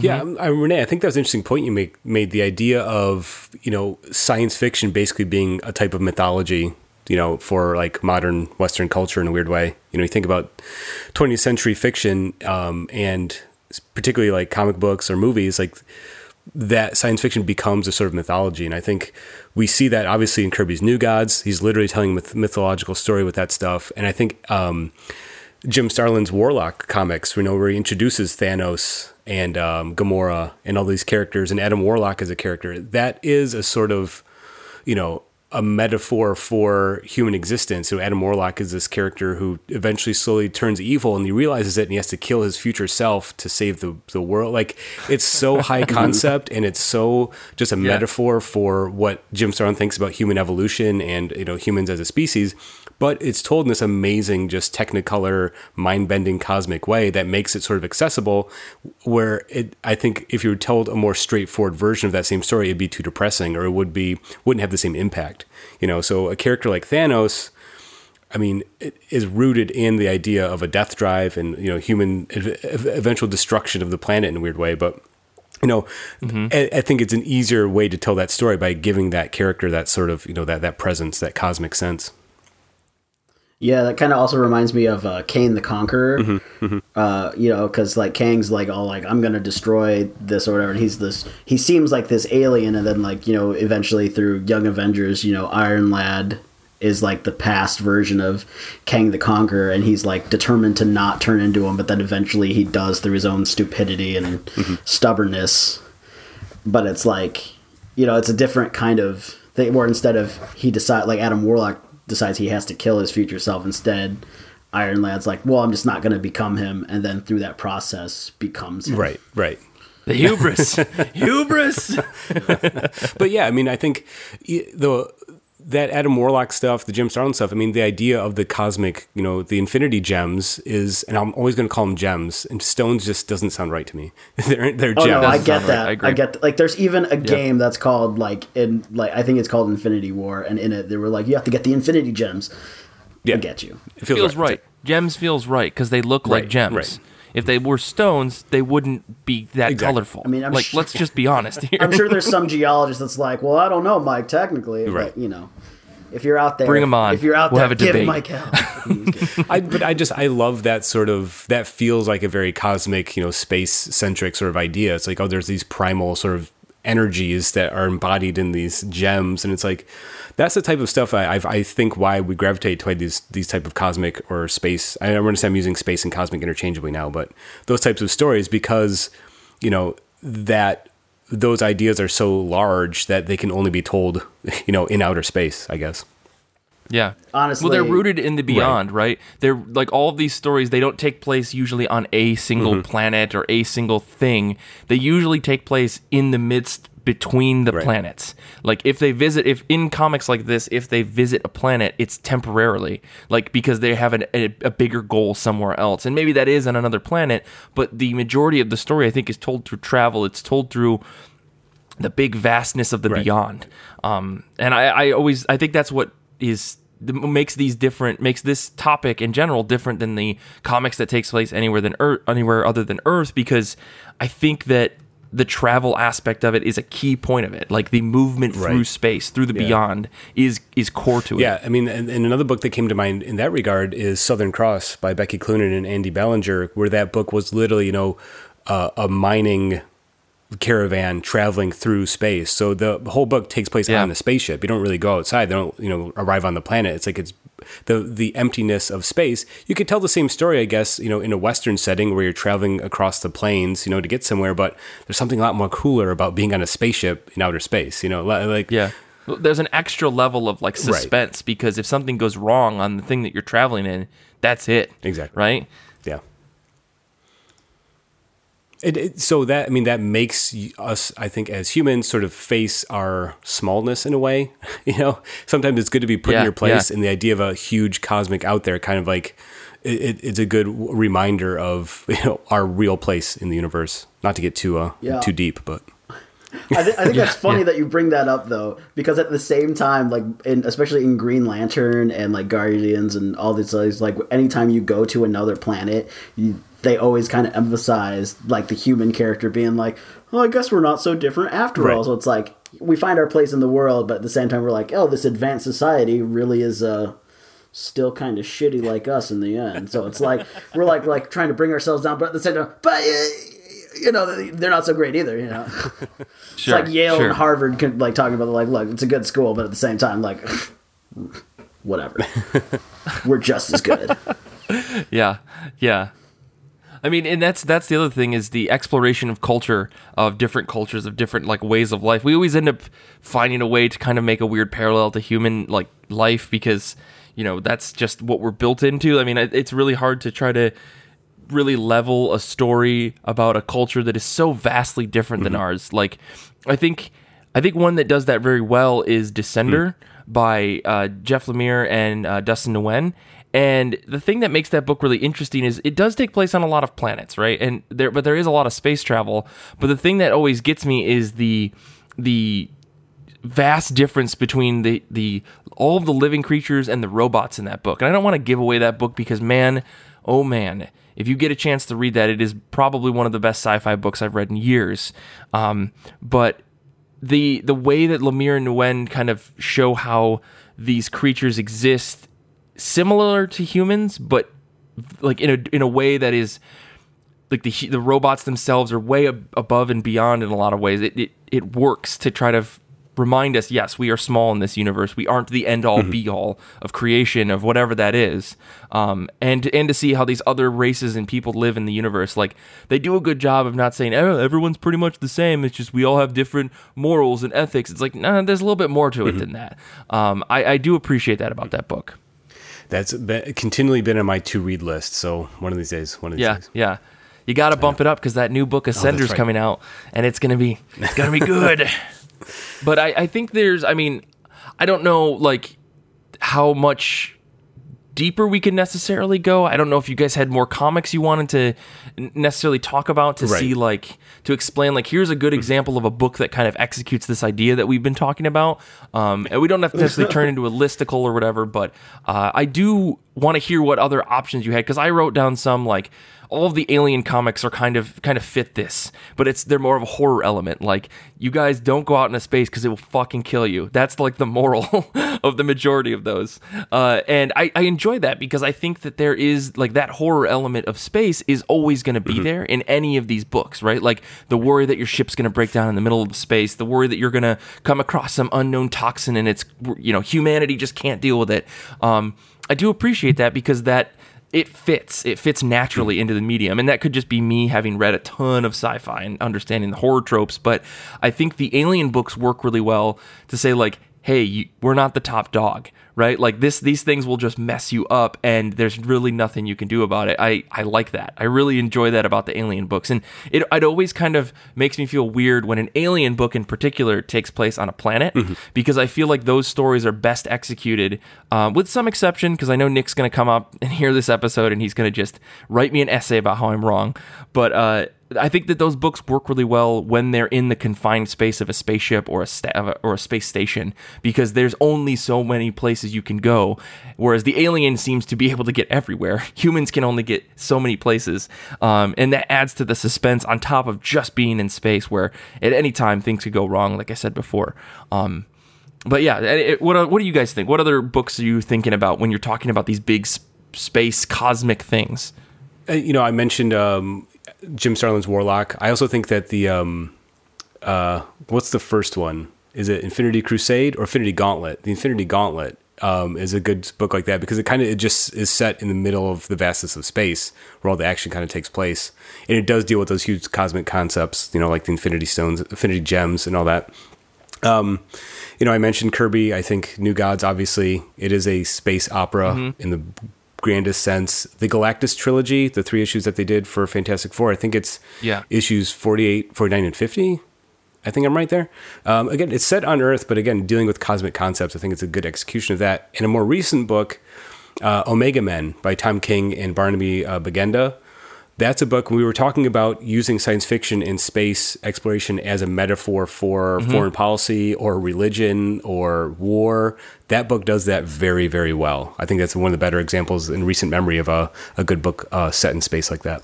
Yeah, um, I, Renee, I think that was an interesting point you make, made. The idea of you know science fiction basically being a type of mythology, you know, for like modern Western culture in a weird way. You know, you think about 20th century fiction, um, and particularly like comic books or movies, like that science fiction becomes a sort of mythology. And I think we see that obviously in Kirby's New Gods. He's literally telling myth- mythological story with that stuff. And I think um, Jim Starlin's Warlock comics, you know, where he introduces Thanos and um, Gamora and all these characters, and Adam Warlock as a character, that is a sort of, you know, a metaphor for human existence. So Adam Warlock is this character who eventually slowly turns evil, and he realizes it, and he has to kill his future self to save the the world. Like it's so high <laughs> concept, and it's so just a metaphor for what Jim Starlin thinks about human evolution and you know humans as a species but it's told in this amazing, just technicolor, mind-bending, cosmic way that makes it sort of accessible. Where it, I think, if you were told a more straightforward version of that same story, it'd be too depressing, or it would be wouldn't have the same impact. You know, so a character like Thanos. I mean, it is rooted in the idea of a death drive and you know human ev- ev- eventual destruction of the planet in a weird way, but you know, mm-hmm. I, I think it's an easier way to tell that story by giving that character that sort of you know that that presence, that cosmic sense. Yeah, that kind of also reminds me of uh, Kang the Conqueror. Uh, you know, because like Kang's like all like I'm gonna destroy this or whatever, and he's this. He seems like this alien, and then like you know, eventually through Young Avengers, you know, Iron Lad is like the past version of Kang the Conqueror, and he's like determined to not turn into him, but then eventually he does through his own stupidity and stubbornness. But it's like, you know, it's a different kind of thing. Where instead of he decide like Adam Warlock decides he has to kill his future self, instead Iron Lad's like, well, I'm just not going to become him, and then through that process becomes him. Right, right. The hubris. <laughs> hubris. <laughs> But yeah, I mean, I think the that Adam Warlock stuff, the Jim Starlin stuff. I mean, the idea of the cosmic, you know, the Infinity Gems is, and I'm always going to call them gems. And stones just doesn't sound right to me. <laughs> they're they're Oh gems. no, I get sound right. that. I I, agree. get like there's even a game that's called like in like I think it's called Infinity War, and in it they were like you have to get the Infinity Gems. yeah, I get you. It feels right. Gems feels right because they look like Right, gems. Right. If they were stones, they wouldn't be that Exactly. colorful. I mean, I'm like, sure- let's just be honest <laughs> here. I'm sure there's some geologist that's like, well, I don't know, Mike. Technically, Right. but you know, if you're out there, Bring 'em on. If you're out We'll there, have a give debate. Mike <laughs> hell. I, but I just I love that sort of that feels like a very cosmic, you know, space centric sort of idea. It's like oh, there's these primal sort of energies that are embodied in these gems, and it's like that's the type of stuff I I've, I think why we gravitate toward these these type of cosmic or space. I don't understand I'm using space and cosmic interchangeably now, but those types of stories because you know that those ideas are so large that they can only be told, <laughs> you know, in outer space. I guess. Yeah. Honestly- well, they're rooted in the beyond, right? They're like all of these stories. They don't take place usually on a single Mm-hmm. planet or a single thing. They usually take place in the midst between the Right. planets. Like if they visit, if in comics like this, if they visit a planet, it's temporarily, like because they have an, a, a bigger goal somewhere else, and maybe that is on another planet. But the majority of the story, I think, is told through travel. It's told through the big vastness of the Right. beyond. Um, and I, I always I think that's what is makes these different makes this topic in general different than the comics that takes place anywhere than Earth, anywhere other than Earth because I think that the travel aspect of it is a key point of it. Like the movement through space, through the Yeah. beyond is is core to it. Yeah, I mean, and, and another book that came to mind in that regard is Southern Cross by Becky Cloonan and Andy Belanger, where that book was literally, you know, uh, a mining caravan traveling through space. So the whole book takes place Yeah. on the spaceship. You don't really go outside. They don't, you know, arrive on the planet. It's like it's the the emptiness of space. You could tell the same story, I guess, you know, in a Western setting where you're traveling across the plains, you know, to get somewhere. But there's something a lot more cooler about being on a spaceship in outer space. You know, like Yeah. There's an extra level of like suspense because if something goes wrong on the thing that you're traveling in, that's it. Exactly. Right? Yeah. It, it, so that I mean that makes us, I think, as humans, sort of face our smallness in a way. <laughs> You know, sometimes it's good to be put Yeah, in your place, yeah. and the idea of a huge cosmic out there, kind of like it, it's a good reminder of <laughs> you know our real place in the universe. Not to get too uh, Yeah. too deep, but I, th- I think that's <laughs> funny that you bring that up though, because at the same time, like, in, especially in Green Lantern and like Guardians and all these others, like, anytime you go to another planet, you, they always kind of emphasize like the human character being like, "Oh, I guess we're not so different after all." So it's like we find our place in the world, but at the same time, we're like, "Oh, this advanced society really is uh still kind of shitty like us in the end." So it's like we're like like trying to bring ourselves down, but at the same time, but. Uh, you know they're not so great either. You know, Sure, <laughs> it's like Yale sure. and Harvard can like talking about like, look, it's a good school, but at the same time, like, whatever. <laughs> We're just as good. Yeah, yeah. I mean, and that's that's the other thing is the exploration of culture of different cultures of different like ways of life. We always end up finding a way to kind of make a weird parallel to human like life because you know that's just what we're built into. I mean, it's really hard to try to really level a story about a culture that is so vastly different than ours. Like, I think I think one that does that very well is Descender by uh, Jeff Lemire and uh, Dustin Nguyen. And the thing that makes that book really interesting is it does take place on a lot of planets, right? And there, but there is a lot of space travel. But the thing that always gets me is the the vast difference between the the all of the living creatures and the robots in that book. And I don't want to give away that book because man, oh man, if you get a chance to read that, it is probably one of the best sci-fi books I've read in years. Um, but the the way that Lemire and Nguyen kind of show how these creatures exist similar to humans, but like in a in a way that is like the the robots themselves are way ab- above and beyond in a lot of ways. It it, it works to try to f- remind us, yes, we are small in this universe. We aren't the end all be all of creation of whatever that is. Um, and and to see how these other races and people live in the universe, like they do a good job of not saying, oh, everyone's pretty much the same. It's just we all have different morals and ethics. It's like, nah, there's a little bit more to it than that. Um, I, I do appreciate that about that book. That's been, continually been on my to read list. So one of these days, one of these Yeah, days. yeah. You got to bump it up because that new book oh, Ascender's right. coming out, and it's gonna be it's gonna be good. <laughs> but I, I think there's, I mean, I don't know like how much deeper we can necessarily go. I don't know if you guys had more comics you wanted to necessarily talk about to Right. see like to explain like here's a good example of a book that kind of executes this idea that we've been talking about. Um, and we don't have to necessarily <laughs> turn into a listicle or whatever, but uh, I do want to hear what other options you had because I wrote down some like all of the alien comics are kind of kind of fit this, but it's they're more of a horror element. Like you guys don't go out into space because it will fucking kill you. That's like the moral <laughs> of the majority of those. Uh, and I, I enjoy that because I think that there is like that horror element of space is always going to be there in any of these books, right? Like the worry that your ship's going to break down in the middle of space, the worry that you're going to come across some unknown toxin and it's you know humanity just can't deal with it. Um, I do appreciate that because that it fits it fits naturally hmm. into the medium. And that could just be me having read a ton of sci-fi and understanding the horror tropes. But i think the alien books work really well to say like hey you, we're not the top dog right? Like this these things will just mess you up and there's really nothing you can do about it. I i like that. I really enjoy that about the alien books. And it, it always kind of makes me feel weird when an alien book in particular takes place on a planet because i feel like those stories are best executed um, with some exception because i know nick's going to come up and hear this episode and he's going to just write me an essay about how i'm wrong. But uh, I think that those books work really well when they're in the confined space of a spaceship or a sta- or a space station because there's only so many places you can go, whereas the alien seems to be able to get everywhere. <laughs> Humans can only get so many places, um, and that adds to the suspense on top of just being in space, where at any time things could go wrong. Like I said before. Um, but yeah, it, what what do you guys think? What other books are you thinking about when you're talking about these big s- space cosmic things? Uh, you know, I mentioned um, Jim Starlin's Warlock. I also think that the um, uh, what's the first one? Is it Infinity Crusade or Infinity Gauntlet? The Infinity Gauntlet um, is a good book like that because it kind of it just is set in the middle of the vastness of space where all the action kind of takes place, and it does deal with those huge cosmic concepts. You know, like the Infinity Stones, Infinity Gems, and all that. Um, you know, I mentioned Kirby. I think New Gods. Obviously, it is a space opera in the grandest sense. The Galactus trilogy, the three issues that they did for Fantastic Four, I think it's Yeah. issues 48, 49, and 50. I think I'm right there. Um, again, it's set on Earth, but again, dealing with cosmic concepts, I think it's a good execution of that. In a more recent book, uh, Omega Men by Tom King and Barnaby uh, Bagenda, that's a book we were talking about using science fiction in space exploration as a metaphor for foreign policy or religion or war. That book does that very, very well. I think that's one of the better examples in recent memory of a, a good book uh, set in space like that.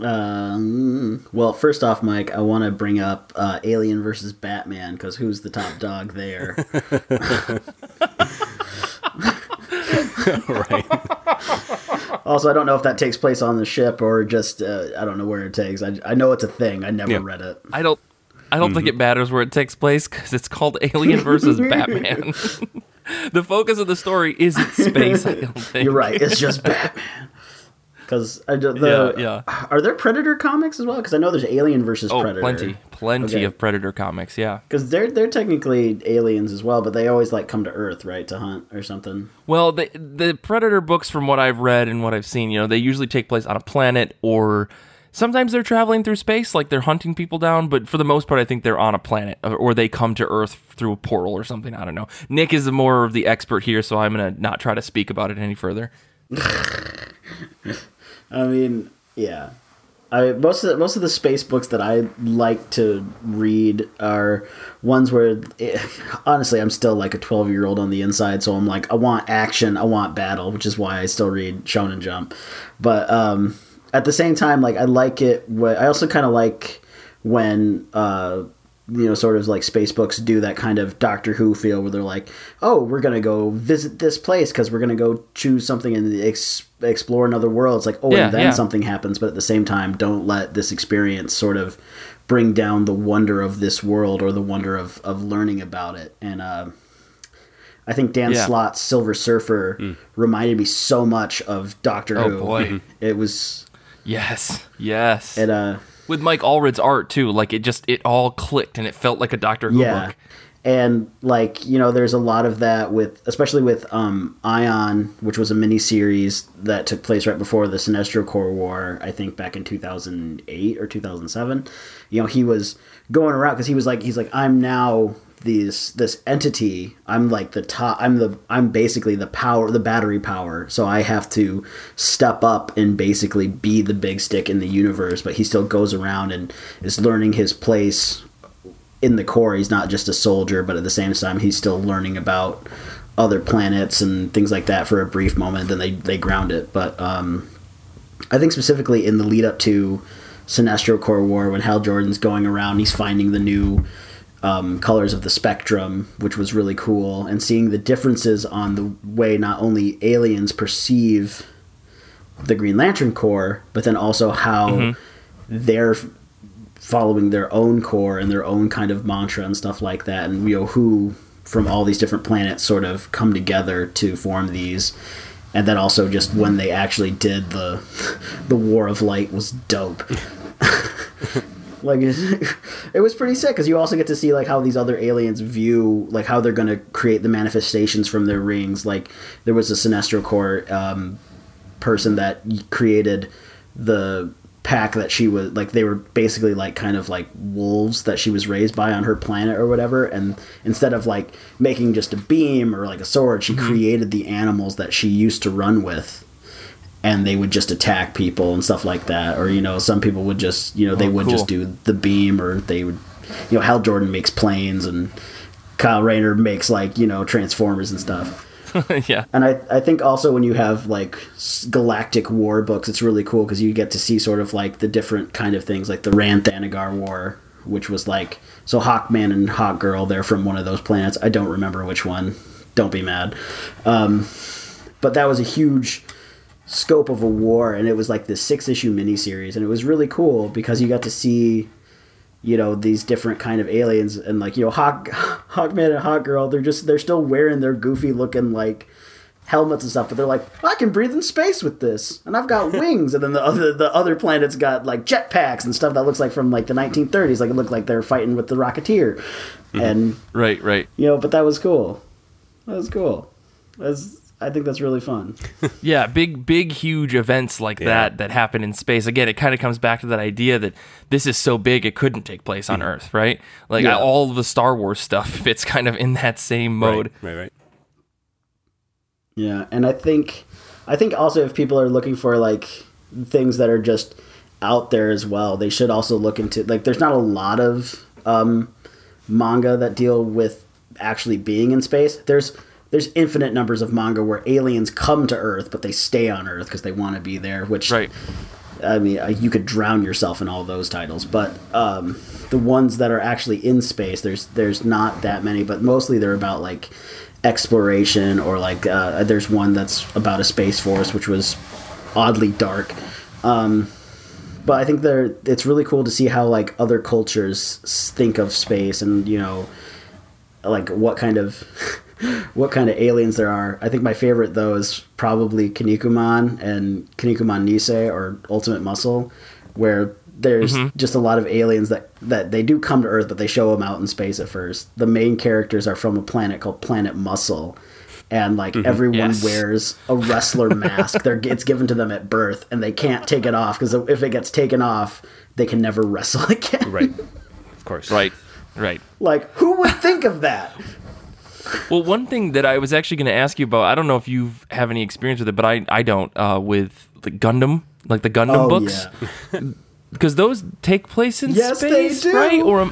Um, well, first off, Mike, I want to bring up uh, Alien versus Batman because who's the top dog there? <laughs> <laughs> right. <laughs> also, I don't know if that takes place on the ship or just uh, I don't know where it takes. I, I know it's a thing. I never Yeah. read it. I don't. I don't think Mm-hmm. it matters where it takes place because it's called Alien versus <laughs> Batman. the focus of the story isn't space. I don't think. You're right. It's just Batman. Because the Yeah, yeah. are there Predator comics as well? Because I know there's Alien versus Oh, Predator. plenty, plenty Okay. of Predator comics. Yeah. Because they're they're technically aliens as well, but they always like come to Earth, right, to hunt or something. Well, the the Predator books, from what I've read and what I've seen, you know, they usually take place on a planet or sometimes they're traveling through space, like they're hunting people down. But for the most part, I think they're on a planet or- or they come to Earth through a portal or something. I don't know. Nick is more of the expert here, so I'm gonna not try to speak about it any further. <laughs> I mean, yeah. I most of the, most of the space books that I like to read are ones where, eh, honestly, I'm still like a 12 year old on the inside. So I'm like, I want action, I want battle, which is why I still read Shonen Jump. But um, at the same time, like I like it. I also kind of like when uh, you know, sort of like space books do that kind of Doctor Who feel where they're like, oh, we're gonna go visit this place because we're gonna go choose something and ex- explore another world. It's like, oh, Yeah, and then yeah. something happens, but at the same time, don't let this experience sort of bring down the wonder of this world or the wonder of of learning about it. And uh, I think Dan Yeah. Slott's Silver Surfer Hmm. reminded me so much of Doctor Oh, Who. boy. it was Yes, yes. it. Uh, With Mike Allred's art too, like it just it all clicked and it felt like a Doctor Who yeah. book. and like you know there's a lot of that with especially with um ion which was a mini series that took place right before the sinestro corps war i think back in 2008 or 2007 you know he was going around because he was like he's like i'm now these this entity i'm like the top i'm the i'm basically the power the battery power. So i have to step up and basically be the big stick in the universe but he still goes around and is learning his place in the corps. He's not just a soldier but at the same time he's still learning about other planets and things like that for a brief moment then they they ground it. But um i think specifically in the lead up to sinestro corps war when hal jordan's going around he's finding the new um, colors of the spectrum which was really cool and seeing the differences on the way not only aliens perceive the green lantern corps but then also how they're following their own corps and their own kind of mantra and stuff like that and you know who from all these different planets sort of come together to form these. And then also just when they actually did the <laughs> the war of light was dope <laughs> like <laughs> it was pretty sick because you also get to see like how these other aliens view like how they're going to create the manifestations from their rings. Like there was a sinestro corps um, person that created the pack that she was like they were basically like kind of like wolves that she was raised by on her planet or whatever. And instead of like making just a beam or like a sword she created the animals that she used to run with and they would just attack people and stuff like that or you know some people would just you know they Oh, would cool. just do the beam or they would you know hal jordan makes planes and kyle rayner makes like you know transformers and stuff <laughs> yeah. and I, I think also when you have like galactic war books, it's really cool because you get to see sort of like the different kind of things, like the Rann Thanagar War, which was like so Hawkman and Hawkgirl. They're from one of those planets. I don't remember which one. Don't be mad. Um, but that was a huge scope of a war, and it was like this six issue miniseries, and it was really cool because you got to see you know these different kind of aliens and like you know hawk <laughs> hawkman and hawk girl they're just they're still wearing their goofy looking like helmets and stuff but they're like i can breathe in space with this and i've got <laughs> wings and then the other the other planets got like jetpacks and stuff that looks like from like the 1930s like it looked like they're fighting with the rocketeer mm-hmm. and Right. Right. you know but that was cool that was cool that's I think that's really fun. <laughs> Yeah, big, big, huge events like Yeah. that that happen in space. Again, it kind of comes back to that idea that this is so big it couldn't take place on Earth, right? Like Yeah. all of the Star Wars stuff <laughs> fits kind of in that same mode. Right, right, right. Yeah, and I think I think also if people are looking for like things that are just out there as well, they should also look into like there's not a lot of um, manga that deal with actually being in space. There's there's infinite numbers of manga where aliens come to Earth, but they stay on Earth because they want to be there. Which Right. I mean, you could drown yourself in all those titles, but um, the ones that are actually in space, there's there's not that many, but mostly they're about like exploration or like uh, there's one that's about a space force, which was oddly dark. Um, but I think they're it's really cool to see how like other cultures think of space and you know like what kind of <laughs> what kind of aliens there are. I think my favorite though is probably Kinnikuman and Kinnikuman Nisei or Ultimate Muscle, where there's mm-hmm. just a lot of aliens that that they do come to Earth, but they show them out in space at first. The main characters are from a planet called Planet Muscle. And like mm-hmm. everyone Yes. wears a wrestler <laughs> mask. They're, it's given to them at birth, and they can't take it off because if it gets taken off, they can never <laughs> wrestle again. Right. Of course. Right. Right. Like, who would think of that? Well, one thing that I was actually going to ask you about, I don't know if you have any experience with it, but I I don't uh, with the Gundam, like the Gundam Oh, books, yeah. <laughs> because those take place in Yes, space, right? Or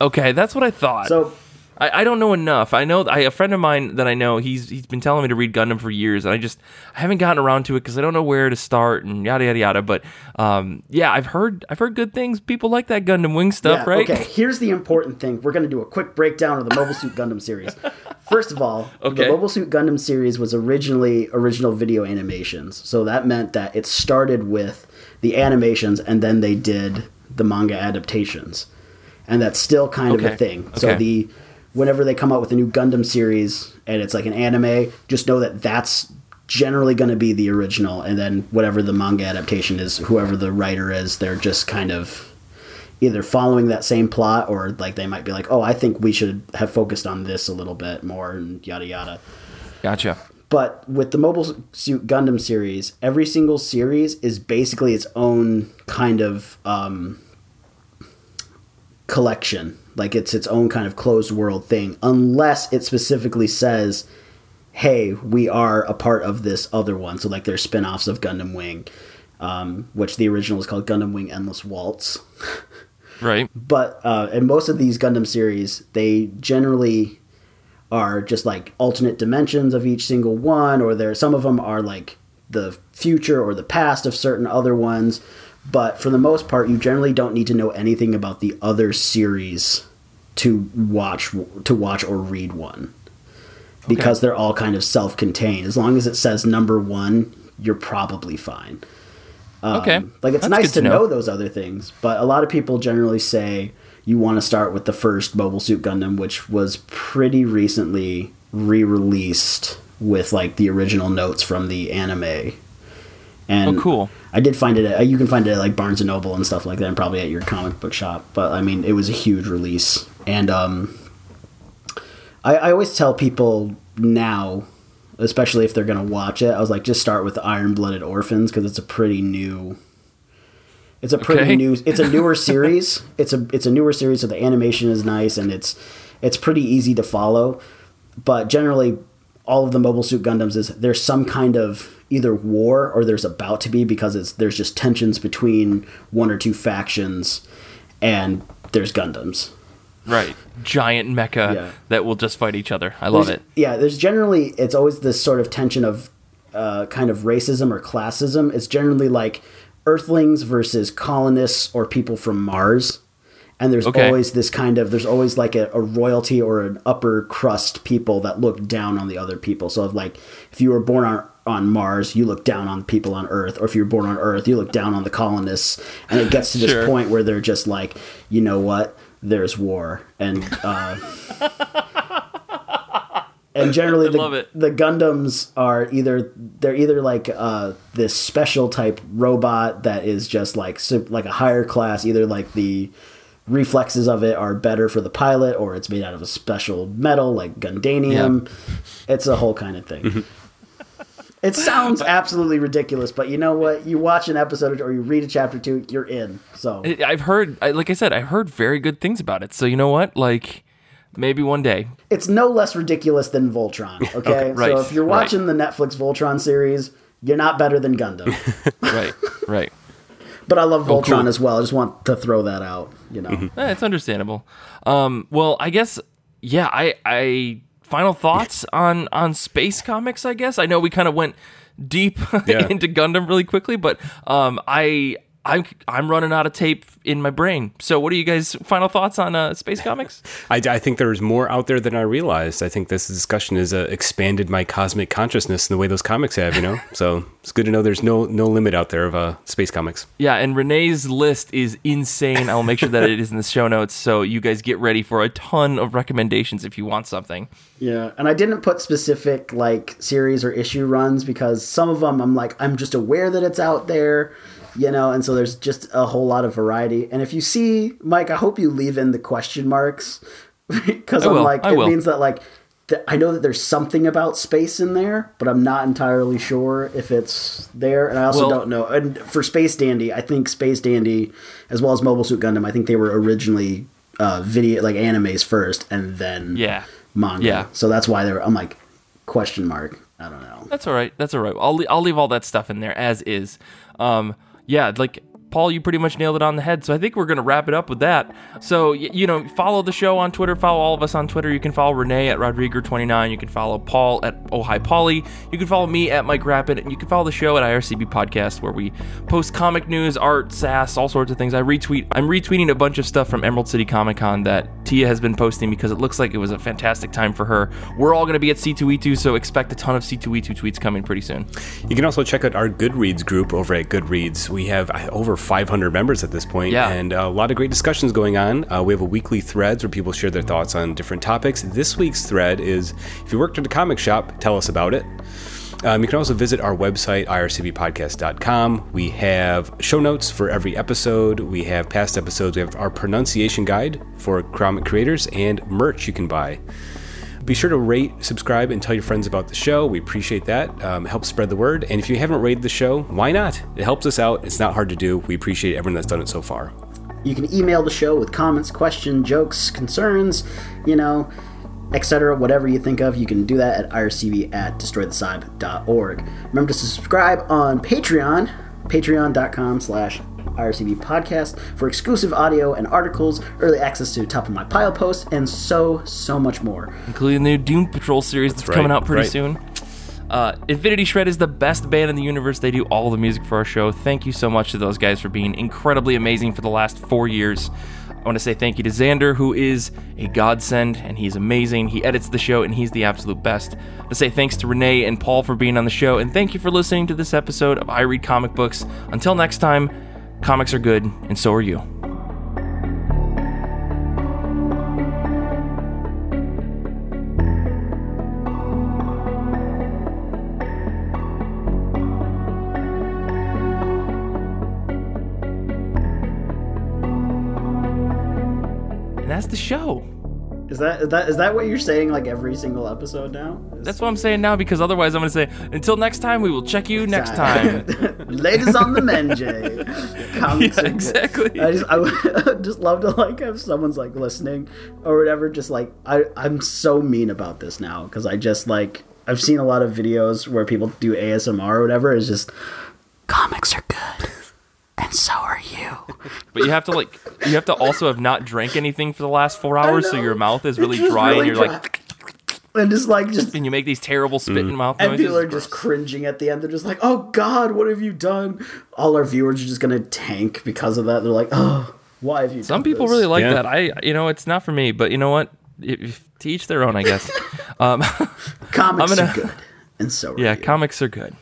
okay, that's what I thought. So I, I don't know enough. I know I, a friend of mine that I know. He's he's been telling me to read Gundam for years, and I just I haven't gotten around to it because I don't know where to start and yada yada yada. But um, yeah, I've heard I've heard good things. People like that Gundam Wing stuff, Yeah, right? Okay, here's the important thing. We're going to do a quick breakdown of the Mobile Suit Gundam series. <laughs> First of all, Okay. the Mobile Suit Gundam series was originally original video animations. So that meant that it started with the animations and then they did the manga adaptations. And that's still kind of a thing. So okay. the whenever they come out with a new Gundam series and it's like an anime, just know that that's generally going to be the original and then whatever the manga adaptation is, whoever the writer is, they're just kind of either following that same plot or like they might be like, oh, I think we should have focused on this a little bit more and yada yada. Gotcha. But with the Mobile Suit Gundam series, every single series is basically its own kind of um, collection. Like it's its own kind of closed world thing, unless it specifically says, hey, we are a part of this other one. So, like, there's spin offs of Gundam Wing, um, which the original is called Gundam Wing Endless Waltz. <laughs> Right. But uh, in most of these Gundam series, they generally are just like alternate dimensions of each single one, or there some of them are like the future or the past of certain other ones. But for the most part, you generally don't need to know anything about the other series to watch to watch or read one because they're all kind of self-contained. As long as it says number one, you're probably fine. Um, Okay. Like it's That's nice to to know. know. those other things, but a lot of people generally say you want to start with the first Mobile Suit Gundam, which was pretty recently re-released with like the original notes from the anime. And Oh, cool. I did find it. At, you can find it at like Barnes and Noble and stuff like that, and probably at your comic book shop. But I mean, it was a huge release, and um, I, I always tell people now, especially if they're gonna watch it, I was like, just start with Iron Blooded Orphans because it's a pretty new. It's a pretty Okay. new. It's a newer <laughs> series. It's a it's a newer series, so the animation is nice and it's it's pretty easy to follow. But generally, all of the Mobile Suit Gundams is there's some kind of either war or there's about to be because it's there's just tensions between one or two factions, and there's Gundams. Right. Giant mecha Yeah. that will just fight each other. I love There's- it. Yeah, there's generally it's always this sort of tension of uh, kind of racism or classism. It's generally like Earthlings versus colonists or people from Mars, and there's Okay. always this kind of there's always like a, a royalty or an upper crust people that look down on the other people. So if like if you were born on on Mars, you look down on people on Earth, or if you're born on Earth, you look down on the colonists, and it gets to this Sure. point where they're just like, you know what, there's war, and uh, and generally the, the Gundams are either they're either like uh, this special type robot that is just like like a higher class, either like the reflexes of it are better for the pilot, or it's made out of a special metal like Gundanium. It's a whole kind of thing. It sounds absolutely ridiculous, but you know what? You watch an episode or you read a chapter two, you're in. So I've heard, like I said, I've heard very good things about it. So you know what? Like maybe one day. it's no less ridiculous than Voltron. <laughs> Okay, right, so if you're right. watching the Netflix Voltron series, you're not better than Gundam. <laughs> Right, right. but I love Voltron Oh, cool. as well. I just want to throw that out. You know, Eh, it's understandable. Um, well, I guess yeah. I I final thoughts on on space comics. I guess I know we kind of went deep <laughs> Yeah. into Gundam really quickly, but um, I I'm I'm running out of tape in my brain. So, what are you guys' final thoughts on uh, space comics? <laughs> I, I think there's more out there than I realized. I think this discussion has uh, expanded my cosmic consciousness in the way those comics have, you know? <laughs> so it's good to know there's no no limit out there of uh, space comics. Yeah, and Renee's list is insane. I'll make sure that it is in the show notes, so you guys get ready for a ton of recommendations if you want something. yeah. And I didn't put specific like series or issue runs because some of them I'm like I'm just aware that it's out there. You know, and so there's just a whole lot of variety. And if you see, Mike, I hope you leave in the question marks <laughs> because I'm will, like, I it will. means that like th- I know that there's something about space in there, but I'm not entirely sure if it's there. And I also Well- don't know. And for Space Dandy, I think Space Dandy, as well as Mobile Suit Gundam, I think they were originally uh, video like animes first, and then Yeah. manga. Yeah. So that's why they're. I'm like, question mark. I don't know. That's all right. That's all right. I'll le- I'll leave all that stuff in there as is. Um, yeah, like Paul, you pretty much nailed it on the head. So I think we're gonna wrap it up with that. So you know, follow the show on Twitter. Follow all of us on Twitter. You can follow Renee at Rodrigo29. You can follow Paul at Oh Hi Polly. You can follow me at Mike Rapin, and you can follow the show at IRCB Podcast, where we post comic news, art, sass, all sorts of things. I retweet. I'm retweeting a bunch of stuff from Emerald City Comic Con that Tia has been posting because it looks like it was a fantastic time for her. We're all gonna be at C2E2, so expect a ton of C2E2 tweets coming pretty soon. You can also check out our Goodreads group over at Goodreads. We have uh, over 500 members at this point, Yeah. and uh, a lot of great discussions going on. Uh, we have a weekly threads where people share their thoughts on different topics. This week's thread is if you worked at a comic shop, tell us about it. Um, you can also visit our website, ircbpodcast.com. We have show notes for every episode. We have past episodes. We have our pronunciation guide for comic creators and merch you can buy. Be sure to rate, subscribe, and tell your friends about the show. We appreciate that. Um, it helps spread the word. And if you haven't rated the show, why not? It helps us out. It's not hard to do. We appreciate everyone that's done it so far. You can email the show with comments, questions, jokes, concerns, you know, etc. Whatever you think of, you can do that at ircb at destroythecyborg.org. Remember to subscribe on Patreon, patreon.com slash IRCB podcast for exclusive audio and articles, early access to top of my pile posts, and so, so much more. including the new Doom Patrol series that's, right, coming out pretty right. soon. Uh, Infinity Shred is the best band in the universe. They do all the music for our show. Thank you so much to those guys for being incredibly amazing for the last four years. I want to say thank you to Xander, who is a godsend, and he's amazing. He edits the show, and he's the absolute best. To say thanks to Renee and Paul for being on the show, and thank you for listening to this episode of I Read Comic Books. Until next time, comics are good, and so are you. And that's the show. Is that is that is that what you're saying like every single episode now? Is- That's what I'm saying now because otherwise I'm going to say, until next time, we will check you next time. <laughs> Ladies on the Menjay. Comics <laughs> Yeah, exactly. I just I would <laughs> just love to like have someone's like listening or whatever. Just like I I'm so mean about this now because I just like I've seen a lot of videos where people do ASMR or whatever. It's just comics are good, and so are you. <laughs> But you have to like, you have to also have not drank anything for the last four hours, so your mouth is really dry, really and you're dry. like, and just like just and you make these terrible spit in mouth and people are just cringing at the end. They're just like, "Oh God, what have you done?" All our viewers are just gonna tank because of that. They're like, "Oh, why have you?" Some done people this?" really like Yeah. that. I, you know, it's not for me, but you know what? If, to each their own, I guess. <laughs> um, <laughs> comics I'm gonna- are good, and so are you. yeah, you. comics are good.